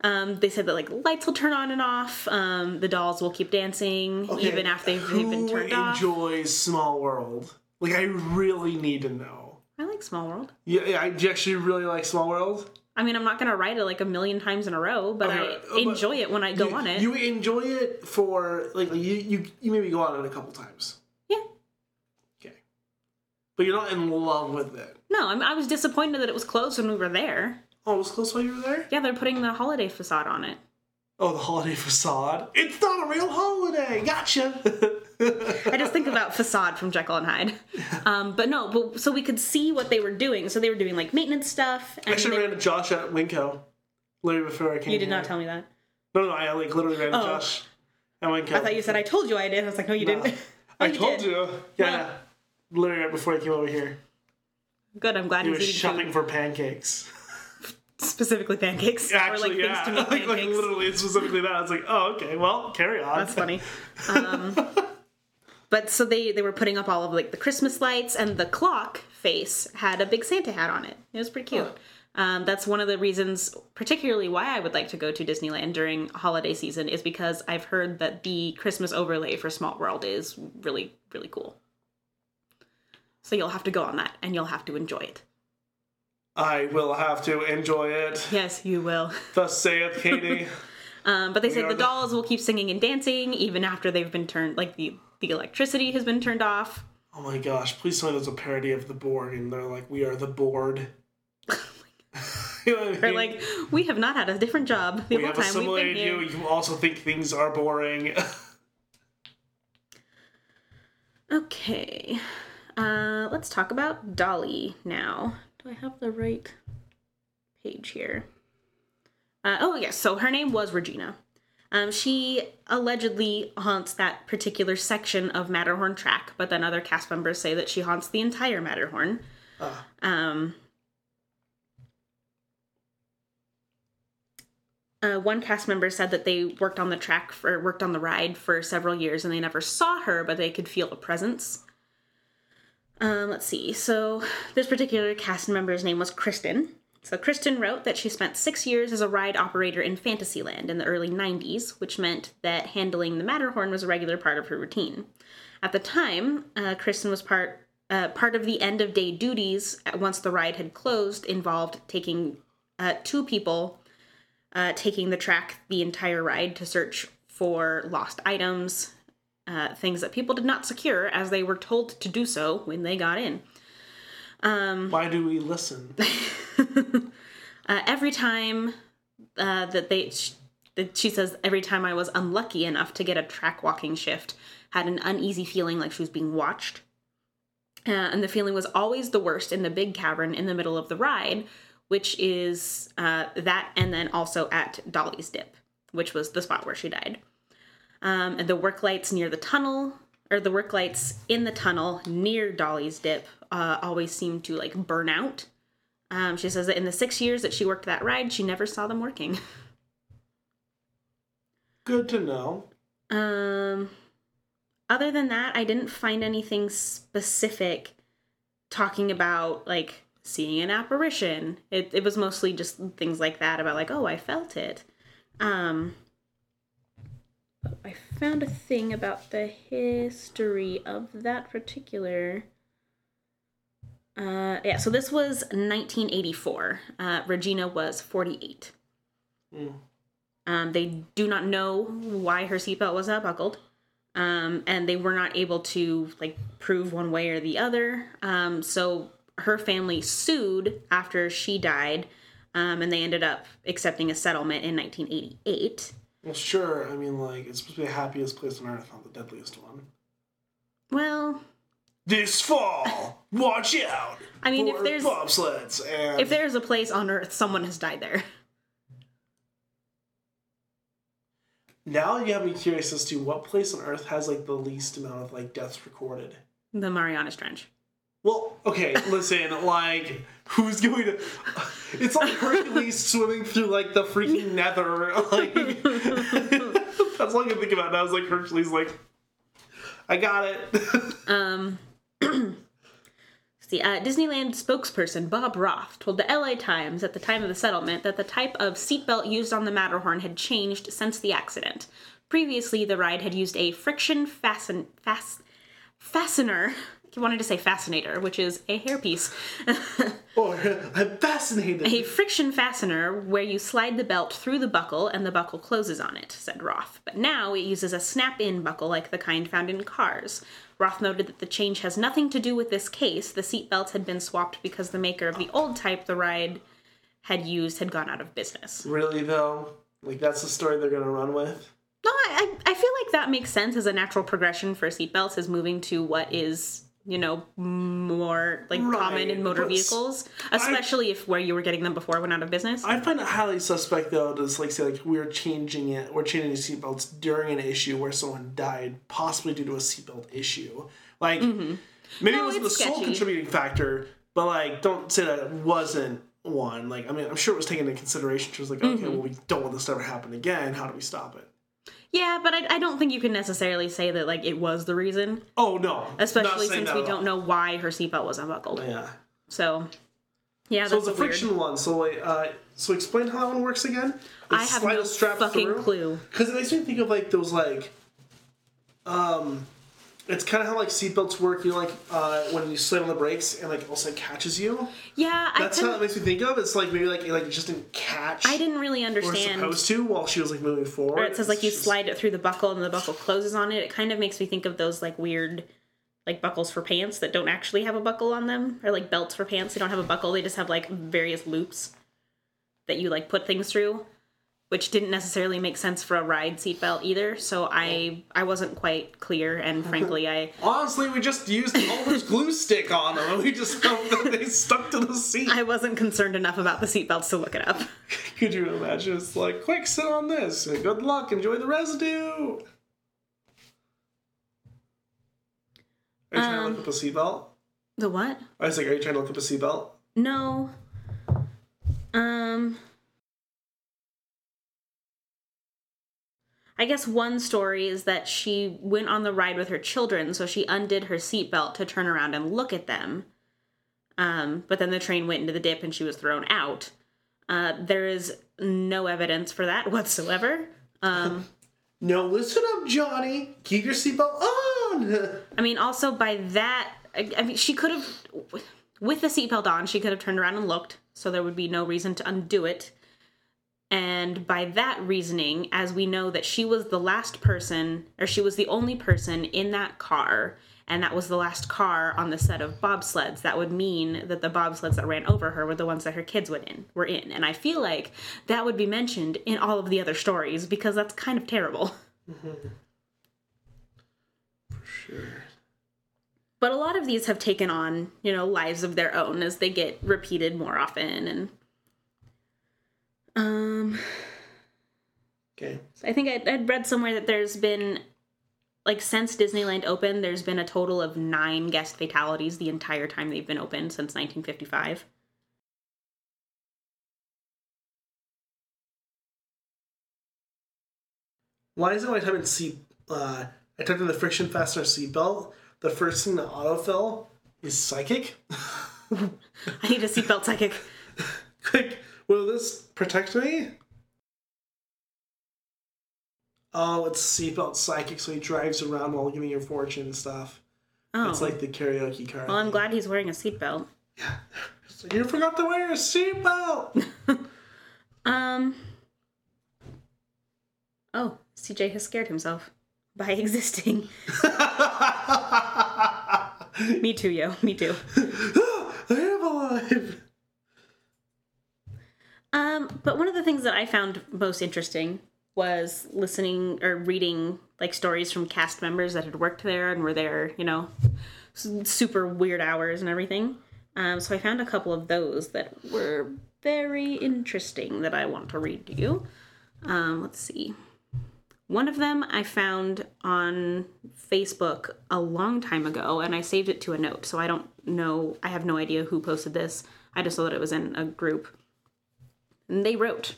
Um, they said that like lights will turn on and off. Um, the dolls will keep dancing Okay, even after they've, they've been turned off. enjoys Small World? Like, I really need to know. I like Small World. Yeah, yeah, I actually really like Small World. I mean, I'm not gonna write it like a million times in a row, but Okay, I uh, but enjoy it when I go you, on it. You enjoy it for like you you you maybe go on it a couple times. yeah. Okay. But you're not in love with it. No, I, mean, I was disappointed that it was closed when we were there. Oh, it was close while you were there? Yeah, they're putting the holiday facade on it. Oh, the holiday facade. It's not a real holiday. Gotcha. I just think about facade from Jekyll and Hyde. Um, but no, but so we could see what they were doing. So they were doing like maintenance stuff. And I actually they- ran to Josh at Winco. Literally before I came. you did not tell me that. No, no, I like literally ran to Oh. Josh at Winco. I thought you said I told you I did. I was like, no, you No. didn't. I Oh, told did. you. Yeah. Literally right before I came over here. Good. I'm glad you He eating shopping food. for pancakes. Specifically pancakes or Actually, like yeah. things to make like, like literally specifically that. I was like, oh, okay, well, carry on. That's funny. Um, but so they they were putting up all of like the Christmas lights, and the clock face had a big Santa hat on it. It was pretty cute. Um, that's one of the reasons, particularly why I would like to go to Disneyland during holiday season, is because I've heard that the Christmas overlay for Small World is really really cool. So you'll have to go on that, and you'll have to enjoy it. I will have to enjoy it. Yes, you will. Thus saith Katie. Um, but they said the dolls will keep singing and dancing even after they've been turned, like the the electricity has been turned off. oh my gosh, please tell me there's a parody of the Borg and they're like, we are the board. you know I like, we have not had a different job the we whole have time we've been here. you. You also think things are boring. Okay, uh, let's talk about Dolly now. Do I have the right page here? Uh, oh yes, so her name was Regina. Um, she allegedly haunts that particular section of Matterhorn track, but then other cast members say that she haunts the entire Matterhorn. Ah. Um, uh, one cast member said that they worked on the track for worked on the ride for several years and they never saw her, but they could feel a presence. Um, let's see. So this particular cast member's name was Kristen. So Kristen wrote that she spent six years as a ride operator in Fantasyland in the early 90s, which meant that handling the Matterhorn was a regular part of her routine. At the time, uh, Kristen was part uh, part of the end of day duties once the ride had closed involved taking uh, two people uh, taking the track the entire ride to search for lost items, uh, things that people did not secure as they were told to do so when they got in. Why do we listen? Uh, every time uh, that they, sh- that she says, every time I was unlucky enough to get a track walking shift, had an uneasy feeling like she was being watched. Uh, and the feeling was always the worst in the big cavern in the middle of the ride, which is uh, that, and then also at Dolly's Dip, which was the spot where she died. Um, and the work lights near the tunnel, or the work lights in the tunnel near Dolly's Dip, uh, always seem to like burn out. Um, she says that in the six years that she worked that ride, she never saw them working. Good to know. Um, other than that, I didn't find anything specific talking about like seeing an apparition. It it was mostly just things like that about like, oh, I felt it. Um, but I found a thing about the history of that particular. Uh, yeah, so this was 1984. Uh, Regina was 48. Mm. Um, they do not know why her seatbelt was not buckled. Um, and they were not able to like prove one way or the other. Um, so her family sued after she died, um, and they ended up accepting a settlement in 1988. Well, sure. I mean, like, it's supposed to be the happiest place on earth, not the deadliest one. Well, This fall, watch out. I mean, if there's- bobsleds and if there's a place on Earth, someone has died there. now you have me curious as to what place on earth has like the least amount of like deaths recorded. The Marianas Trench. Well, okay, listen, like, who's going to. It's like Hercules swimming through, like, the freaking nether. Like, that's all I can think about now. Is like Hercules, like, I got it. Um, see, uh, Disneyland spokesperson Bob Roth told the LA Times at the time of the settlement that the type of seatbelt used on the Matterhorn had changed since the accident. Previously, the ride had used a friction fasten, fast, fastener. Wanted to say fascinator, which is a hairpiece. oh, I'm fascinated. a friction fastener where you slide the belt through the buckle and the buckle closes on it, said Roth. But now it uses a snap in buckle like the kind found in cars. Roth noted that the change has nothing to do with this case. The seat belts had been swapped because the maker of the old type the ride had used had gone out of business. Really, though? Like, that's the story they're going to run with? No, I, I feel like that makes sense as a natural progression for seatbelts is moving to what is you know more like Right, common in motor but vehicles especially if where you were getting them before went out of business I find it highly suspect, though, to like, say, like, we're changing it, we're changing the seatbelts during an issue where someone died, possibly due to a seatbelt issue. Like, maybe it Mm-hmm. No, wasn't the it's sole contributing factor, but, like, don't say that it wasn't one. Like, I mean, I'm sure it was taken into consideration. She was like, okay, Mm-hmm. well, we don't want this to ever happen again. How do we stop it? Yeah but I, I don't think you can necessarily say that like it was the reason Oh, no. Especially since we don't know why her seatbelt was unbuckled Yeah. so yeah So that's it's a weird friction one. So, like, uh, so explain how that one works again. i have no fucking clue Because it makes me think of like those like, um, it's kind of how like seatbelts work. You know, like uh, when you slam on the brakes and like also catches you. yeah i That's how it makes me think of. It's like maybe like it, like just didn't catch. i didn't really Or understand supposed to while she was like moving forward. or it says like you just- slide it through the buckle and the buckle closes on it it kind of makes me think of those like weird like buckles for pants that don't actually have a buckle on them or like belts for pants they don't have a buckle they just have like various loops that you like put things through which didn't necessarily make sense for a ride seatbelt either so i i wasn't quite clear and frankly i Honestly, we just used the Elmer's glue stick on them, and we just hope that they stuck to the seat. i wasn't concerned enough about the seatbelts to look it up Could you imagine? It's like, quick, sit on this. Good luck. Enjoy the residue. Are you trying to Um, look up a seatbelt? the what I was like, are you trying to look up a seatbelt? no um I guess one story is that she went on the ride with her children, so she undid her seatbelt to turn around and look at them. Um, but then the train went into the dip and she was thrown out. Uh, there is no evidence for that whatsoever. Um, No, listen up, Johnny. Keep your seatbelt on. I mean, also by that, I, I mean, she could have, with the seatbelt on, she could have turned around and looked, so there would be no reason to undo it. And by that reasoning, as we know that she was the last person, or she was the only person in that car, and that was the last car on the set of bobsleds, that would mean that the bobsleds that ran over her were the ones that her kids went in, were in. And I feel like that would be mentioned in all of the other stories because that's kind of terrible. For Sure. but a lot of these have taken on you know lives of their own as they get repeated more often and um Okay. i think I'd, I'd read somewhere that there's been like since disneyland opened there's been a total of nine guest fatalities the entire time they've been open since 1955 Why is it when I type in seat, uh, I typed in the friction fastener seatbelt, the first thing that autofill is psychic? i need a seatbelt psychic Quick, will this protect me? Oh, it's seatbelt psychic, so he drives around while giving your fortune and stuff. oh It's like the karaoke car. well i'm glad he's wearing a seatbelt like, you forgot to wear a seatbelt! um oh cj has scared himself by existing me too yo me too I am alive! Um, but one of the things that I found most interesting was listening or reading like stories from cast members that had worked there and were there, you know, super weird hours and everything. Um, so I found a couple of those that were very interesting that I want to read to you. Um, let's see. One of them I found on Facebook a long time ago, and I saved it to a note. So I don't know, I have no idea who posted this. I just saw that it was in a group. And they wrote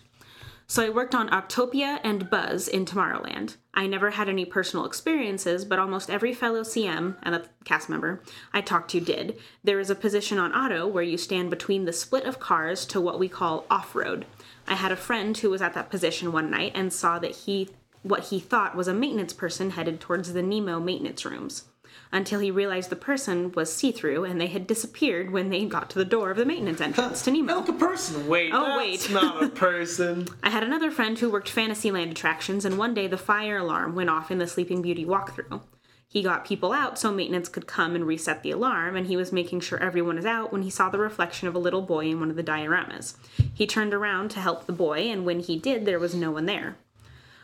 So I worked on Autopia and Buzz in Tomorrowland. I never had any personal experiences, but almost every fellow CM and a cast member I talked to did. There is a position on auto where you stand between the split of cars to what we call off road. I had a friend who was at that position one night and saw that he what he thought was a maintenance person headed towards the Nemo maintenance rooms. Until he realized the person was see through and they had disappeared when they got to the door of the maintenance entrance to Nemo. A person. Wait. Oh, that's wait. not a person. I had another friend who worked Fantasyland attractions, and one day the fire alarm went off in the Sleeping Beauty walkthrough. He got people out so maintenance could come and reset the alarm, and he was making sure everyone was out when he saw the reflection of a little boy in one of the dioramas. He turned around to help the boy, and when he did, there was no one there.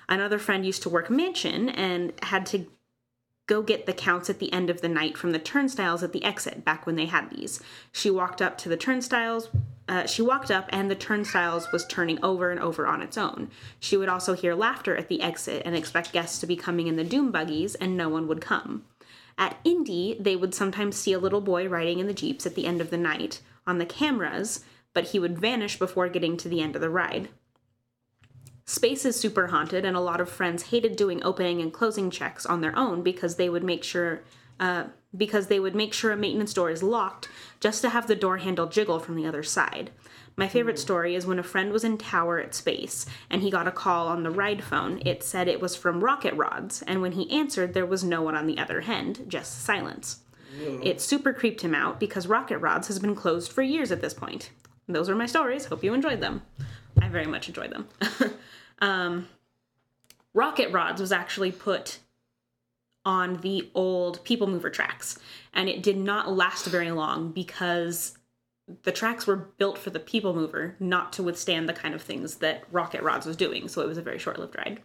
Another friend used to work mansion and had to go get the counts at the end of the night from the turnstiles at the exit back when they had these. She walked up to the turnstiles. Uh, she walked up and the turnstiles was turning over and over on its own. She would also hear laughter at the exit and expect guests to be coming in the doom buggies, and no one would come. At Indy, they would sometimes see a little boy riding in the jeeps at the end of the night on the cameras, but he would vanish before getting to the end of the ride. Space is super haunted, and a lot of friends hated doing opening and closing checks on their own because they would make sure uh, because they would make sure a maintenance door is locked just to have the door handle jiggle from the other side. My favorite story is when a friend was in tower at space and he got a call on the ride phone. It said it was from Rocket Rods, and when he answered, there was no one on the other end, just silence. It super creeped him out because Rocket Rods has been closed for years at this point. Those are my stories. Hope you enjoyed them. I very much enjoyed them. um, Rocket Rods was actually put on the old People Mover tracks, and it did not last very long because the tracks were built for the People Mover, not to withstand the kind of things that Rocket Rods was doing. So it was a very short-lived ride.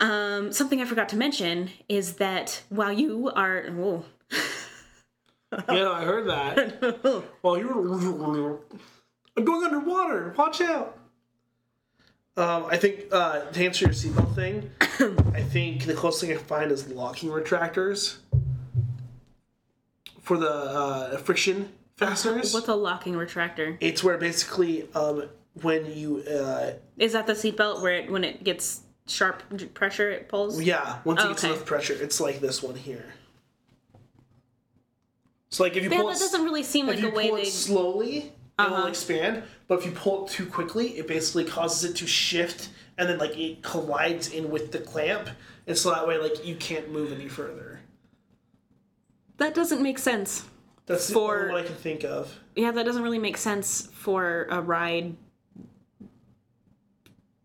Um, something I forgot to mention is that while you are, oh, yeah, I heard that. well, you were. I'm going underwater. Watch out. Um, I think uh, to answer your seatbelt thing, I think the closest thing I can find is locking retractors for the uh, friction fasteners. what's a locking retractor? It's where basically um, when you uh, Is that the seatbelt where it, when it gets sharp pressure it pulls? yeah once it Oh, gets okay. enough pressure, it's like this one here. So like if you Yeah, pull that it, doesn't really seem like a way pull they. it slowly, it will Uh-huh. expand. But if you pull it too quickly, it basically causes it to shift, and then like it collides in with the clamp, and so that way like you can't move any further. That doesn't make sense. That's the For- only one I can think of. Yeah, that doesn't really make sense for a ride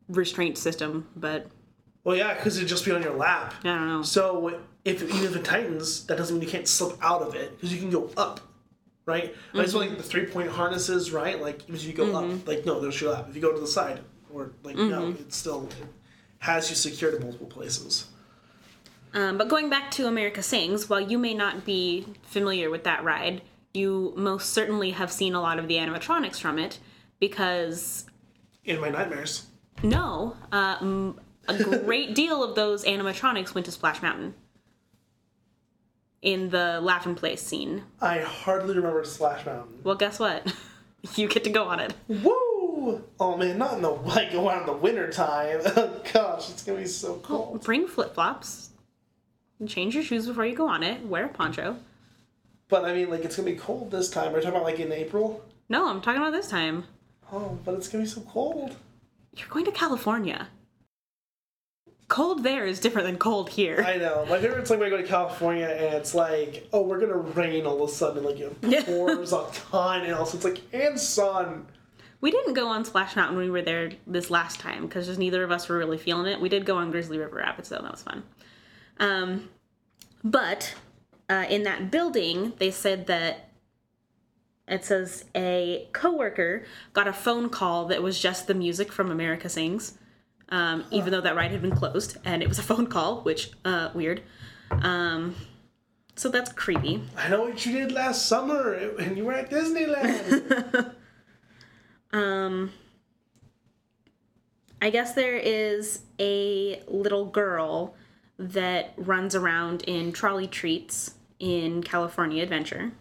restraint system, but Well, yeah, because it'd just be on your lap. I don't know. So if even if it tightens, that doesn't mean you can't slip out of it because you can go up, right? Like, so Mm-hmm. like the three point harnesses, right? Like if you go up, like no, there's your lap. If you go to the side, or like no, Mm-hmm. it's still it has you secured in multiple places. Um, but going back to America Sings, while you may not be familiar with that ride, you most certainly have seen a lot of the animatronics from it because In my nightmares. no, uh, m- a great deal of those animatronics went to Splash Mountain in the Laughing Place scene. I hardly remember Splash Mountain. Well, guess what? you get to go on it. Woo! Oh man, not in the like around the winter time. Oh gosh, it's gonna be so cold. Bring flip flops. Change your shoes before you go on it. Wear a poncho. But I mean, like it's gonna be cold this time. Are you talking about like in April? No, I'm talking about this time. Oh, but it's gonna be so cold. You're going to California. Cold there is different than cold here. I know. My favorite's like when I go to California and it's like, oh, we're gonna rain all of a sudden, like it pours a ton, and also it's like and sun. We didn't go on Splash Mountain when we were there this last time because just neither of us were really feeling it. We did go on Grizzly River Rapids though, that was fun. Um, but uh, in that building, they said that it says a coworker got a phone call that was just the music from America Sings, um, even though that ride had been closed, and it was a phone call, which uh, weird. Um, so that's creepy. I know what you did last summer when you were at Disneyland. Um, I guess there is a little girl that runs around in trolley treats in California Adventure.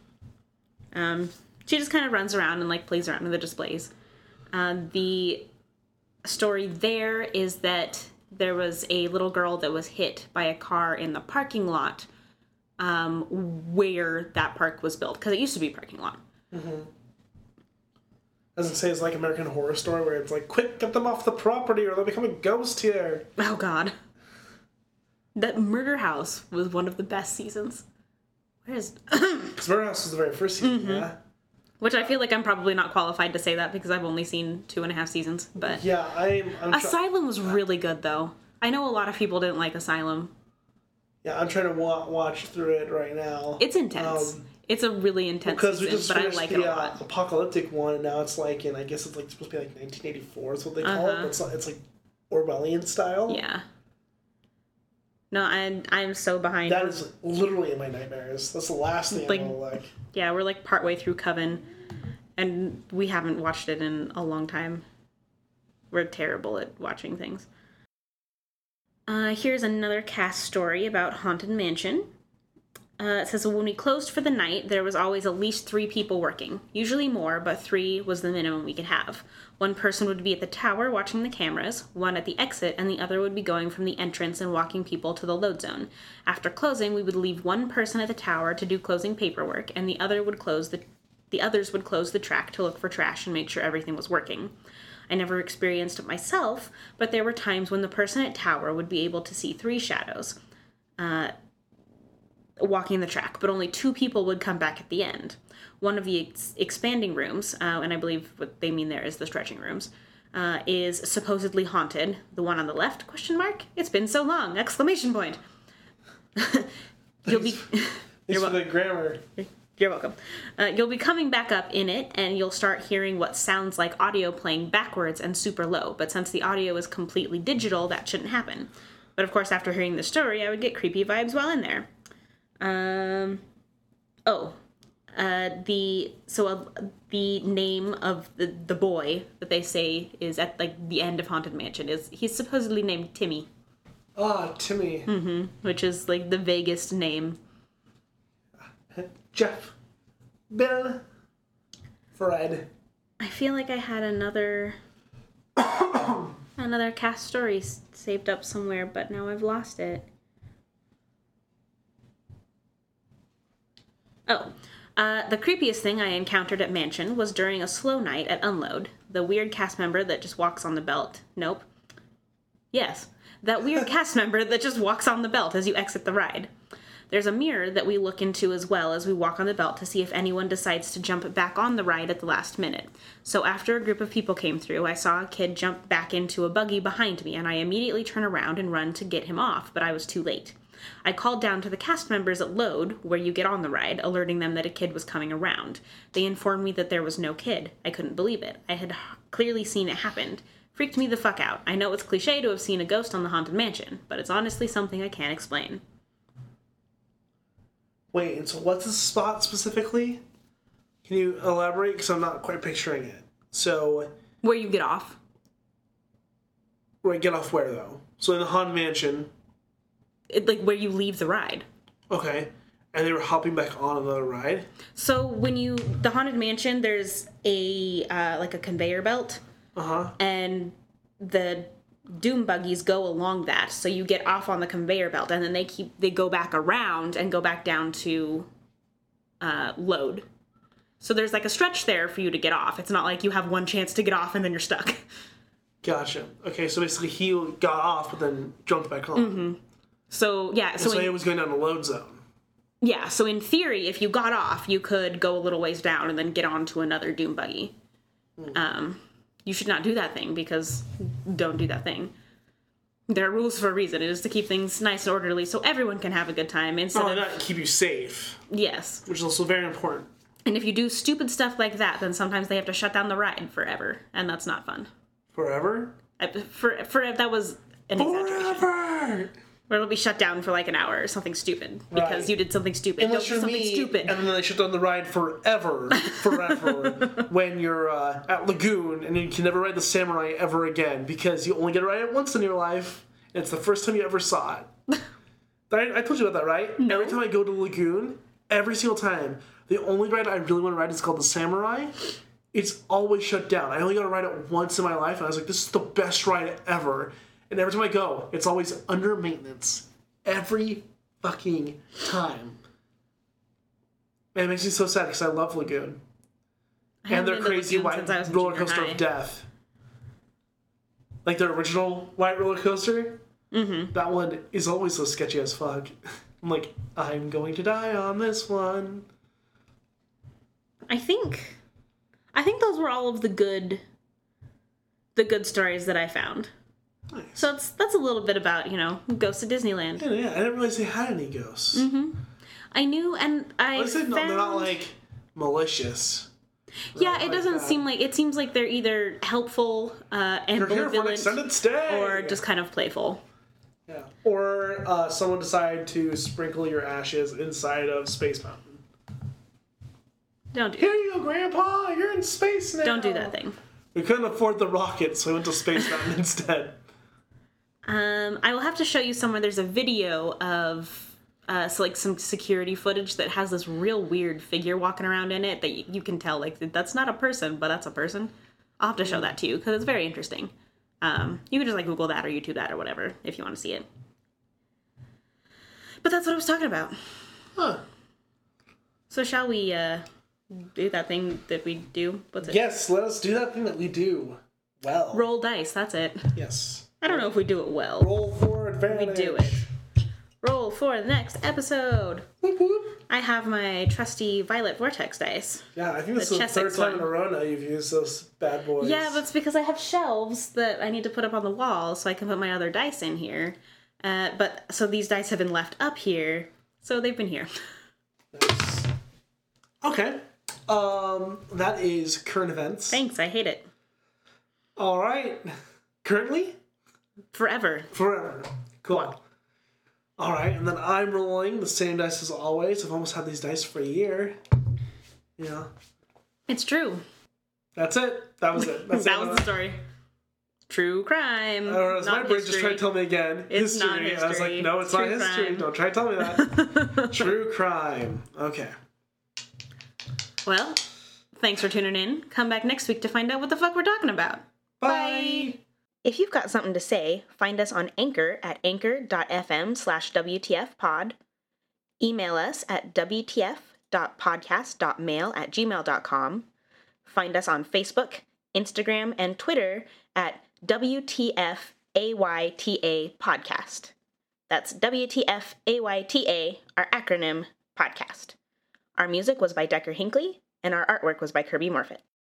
Um, she just kind of runs around and like plays around in the displays. Uh, the story there is that there was a little girl that was hit by a car in the parking lot um, where that park was built because it used to be a parking lot. Mm-hmm. As it say, it's like American Horror Story, where it's like, quick, get them off the property, or they'll become a ghost here. Oh God, that Murder House was one of the best seasons. Where's Because Murder House was the very first season, Mm-hmm. yeah. Which I feel like I'm probably not qualified to say that because I've only seen two and a half seasons. But Yeah, I'm. I'm try- Asylum was really good though. I know a lot of people didn't like Asylum. yeah, I'm trying to wa- watch through it right now. It's intense. Um, it's a really intense because we season, just but I like the it a uh, apocalyptic one, and now it's like, and I guess it's like supposed to be like 1984 is what they call it. Uh-huh. But it's, it's like Orwellian style. Yeah. No, I'm I'm so behind. That is literally in my nightmares. That's the last thing Like- I'm like. Yeah, we're like partway through Coven, and we haven't watched it in a long time. We're terrible at watching things. Uh, here's another cast story about Haunted Mansion. Uh, it says when we closed for the night, there was always at least three people working. Usually more, but three was the minimum we could have. One person would be at the tower watching the cameras, one at the exit, and the other would be going from the entrance and walking people to the load zone. After closing, we would leave one person at the tower to do closing paperwork, and the other would close the the others would close the track to look for trash and make sure everything was working. I never experienced it myself, but there were times when the person at tower would be able to see three shadows uh, walking the track, but only two people would come back at the end. One of the ex- expanding rooms, uh, and I believe what they mean there is the stretching rooms, uh, is supposedly haunted. The one on the left? Question mark. It's been so long! Exclamation point. You'll be. Thanks for the grammar. You're welcome. Uh, you'll be coming back up in it, and you'll start hearing what sounds like audio playing backwards and super low. But since the audio is completely digital, that shouldn't happen. But of course, after hearing the story, I would get creepy vibes while in there. Um, oh, uh, the so uh, the name of the the boy that they say is at like the end of Haunted Mansion is he's supposedly named Timmy, Ah, Timmy. Hmm. which is like the vaguest name. Jeff. Bill. Fred. I feel like I had another another cast story saved up somewhere, but now I've lost it. Oh, uh, the creepiest thing I encountered at Mansion was during a slow night at Unload. The weird cast member that just walks on the belt. Nope. Yes, that weird cast member that just walks on the belt as you exit the ride. There's a mirror that we look into as well as we walk on the belt to see if anyone decides to jump back on the ride at the last minute. So after a group of people came through, I saw a kid jump back into a buggy behind me, and I immediately turn around and run to get him off, but I was too late. I called down to the cast members at Load, where you get on the ride, alerting them that a kid was coming around. They informed me that there was no kid. I couldn't believe it. I had clearly seen it happen. Freaked me the fuck out. I know it's cliche to have seen a ghost on the Haunted Mansion, but it's honestly something I can't explain. Wait, and so what's the spot specifically? Can you elaborate? Because I'm not quite picturing it. So, Where you get off? wait, get off where though? So in the Haunted Mansion, It, like where you leave the ride. okay, and they were hopping back on another ride. So when you the haunted mansion, there's a uh, like a conveyor belt, Uh huh. and the doom buggies go along that. So you get off on the conveyor belt, and then they keep they go back around and go back down to uh, load. So there's like a stretch there for you to get off. It's not like you have one chance to get off and then you're stuck. Gotcha. Okay, so basically he got off, but then jumped back on. So yeah, so So in- he was going down the load zone. Yeah, so in theory, if you got off, you could go a little ways down and then get onto another doom buggy. Um, you should not do that thing because don't do that thing. There are rules for a reason. It is to keep things nice and orderly so everyone can have a good time instead Oh, of keep you safe, yes. which is also very important. And if you do stupid stuff like that, then sometimes they have to shut down the ride forever, and that's not fun. Forever. I, for for that was an exaggeration. Or it'll be shut down for like an hour or something stupid because Right. you did something stupid. Unless you're something me, stupid. and then they shut down the ride forever, forever. when you're uh, at Lagoon, and you can never ride the Samurai ever again because you only get to ride it once in your life. And it's the first time you ever saw it. I, I told you about that, right? No. Every time I go to Lagoon, every single time, the only ride I really want to ride is called the Samurai. It's always shut down. I only got to ride it once in my life, and I was like, "This is the best ride ever." And every time I go, it's always under maintenance. Every fucking time. Man, it makes me so sad because I love Lagoon. I And their crazy Lagoon since I was white roller coaster high. of death. Like their original white roller coaster. Mm-hmm. That one is always so sketchy as fuck. I'm like, I'm going to die on this one. I think I think those were all of the good the good stories that I found. Nice. So it's that's a little bit about, you know, Ghosts of Disneyland. Yeah, yeah, I didn't realize they had any ghosts. Mhm. I knew and I I said no, found they're not like malicious. Yeah, it like doesn't that. seem like it seems like they're either helpful uh and You're here for an extended stay. or just kind of playful. yeah. Or uh, someone decided to sprinkle your ashes inside of Space Mountain. Don't do Here you go, Grandpa. You're in space now. don't do that thing. We couldn't afford the rocket, so we went to Space Mountain instead. Um, I will have to show you somewhere. There's a video of uh, so like some security footage that has this real weird figure walking around in it that you, you can tell like that's not a person, but that's a person. I'll have to show that to you because it's very interesting. Um, you can just like Google that or YouTube that or whatever if you want to see it. But that's what I was talking about. Huh. So shall we uh, do that thing that we do? What's it? Yes, let us do that thing that we do well. Roll dice. That's it. Yes. I don't know if we do it well. Roll for advanced. We do it. Roll for the next episode. Whoop, whoop. I have my trusty Violet Vortex dice. Yeah, I think this The is the third time in a row now you've used those bad boys. Yeah, that's because I have shelves that I need to put up on the wall so I can put my other dice in here. Uh, but so these dice have been left up here, so they've been here. Nice. Okay. Um, that is current events. Thanks, I hate it. All right. Currently, Forever. forever. Cool. All right, and then I'm rolling the same dice as always. I've almost had these dice for a year. Yeah, It's true. that's it. That was it. That's that was the story. True crime. I don't know, it's my not brain just history. tried to tell me again. It's history. not I was like, no, it's True not history. crime. Don't try to tell me that. True crime. Okay. Well, thanks for tuning in. Come back next week to find out what the fuck we're talking about. Bye. If you've got something to say, find us on Anchor at anchor.fm slash WTFpod. Email us at WTF.podcast.mail at gmail.com. Find us on Facebook, Instagram, and Twitter at WTFAYTA Podcast. That's WTFAYTA, our acronym, podcast. Our music was by Decker Hinckley, and our artwork was by Kirby Morfitt.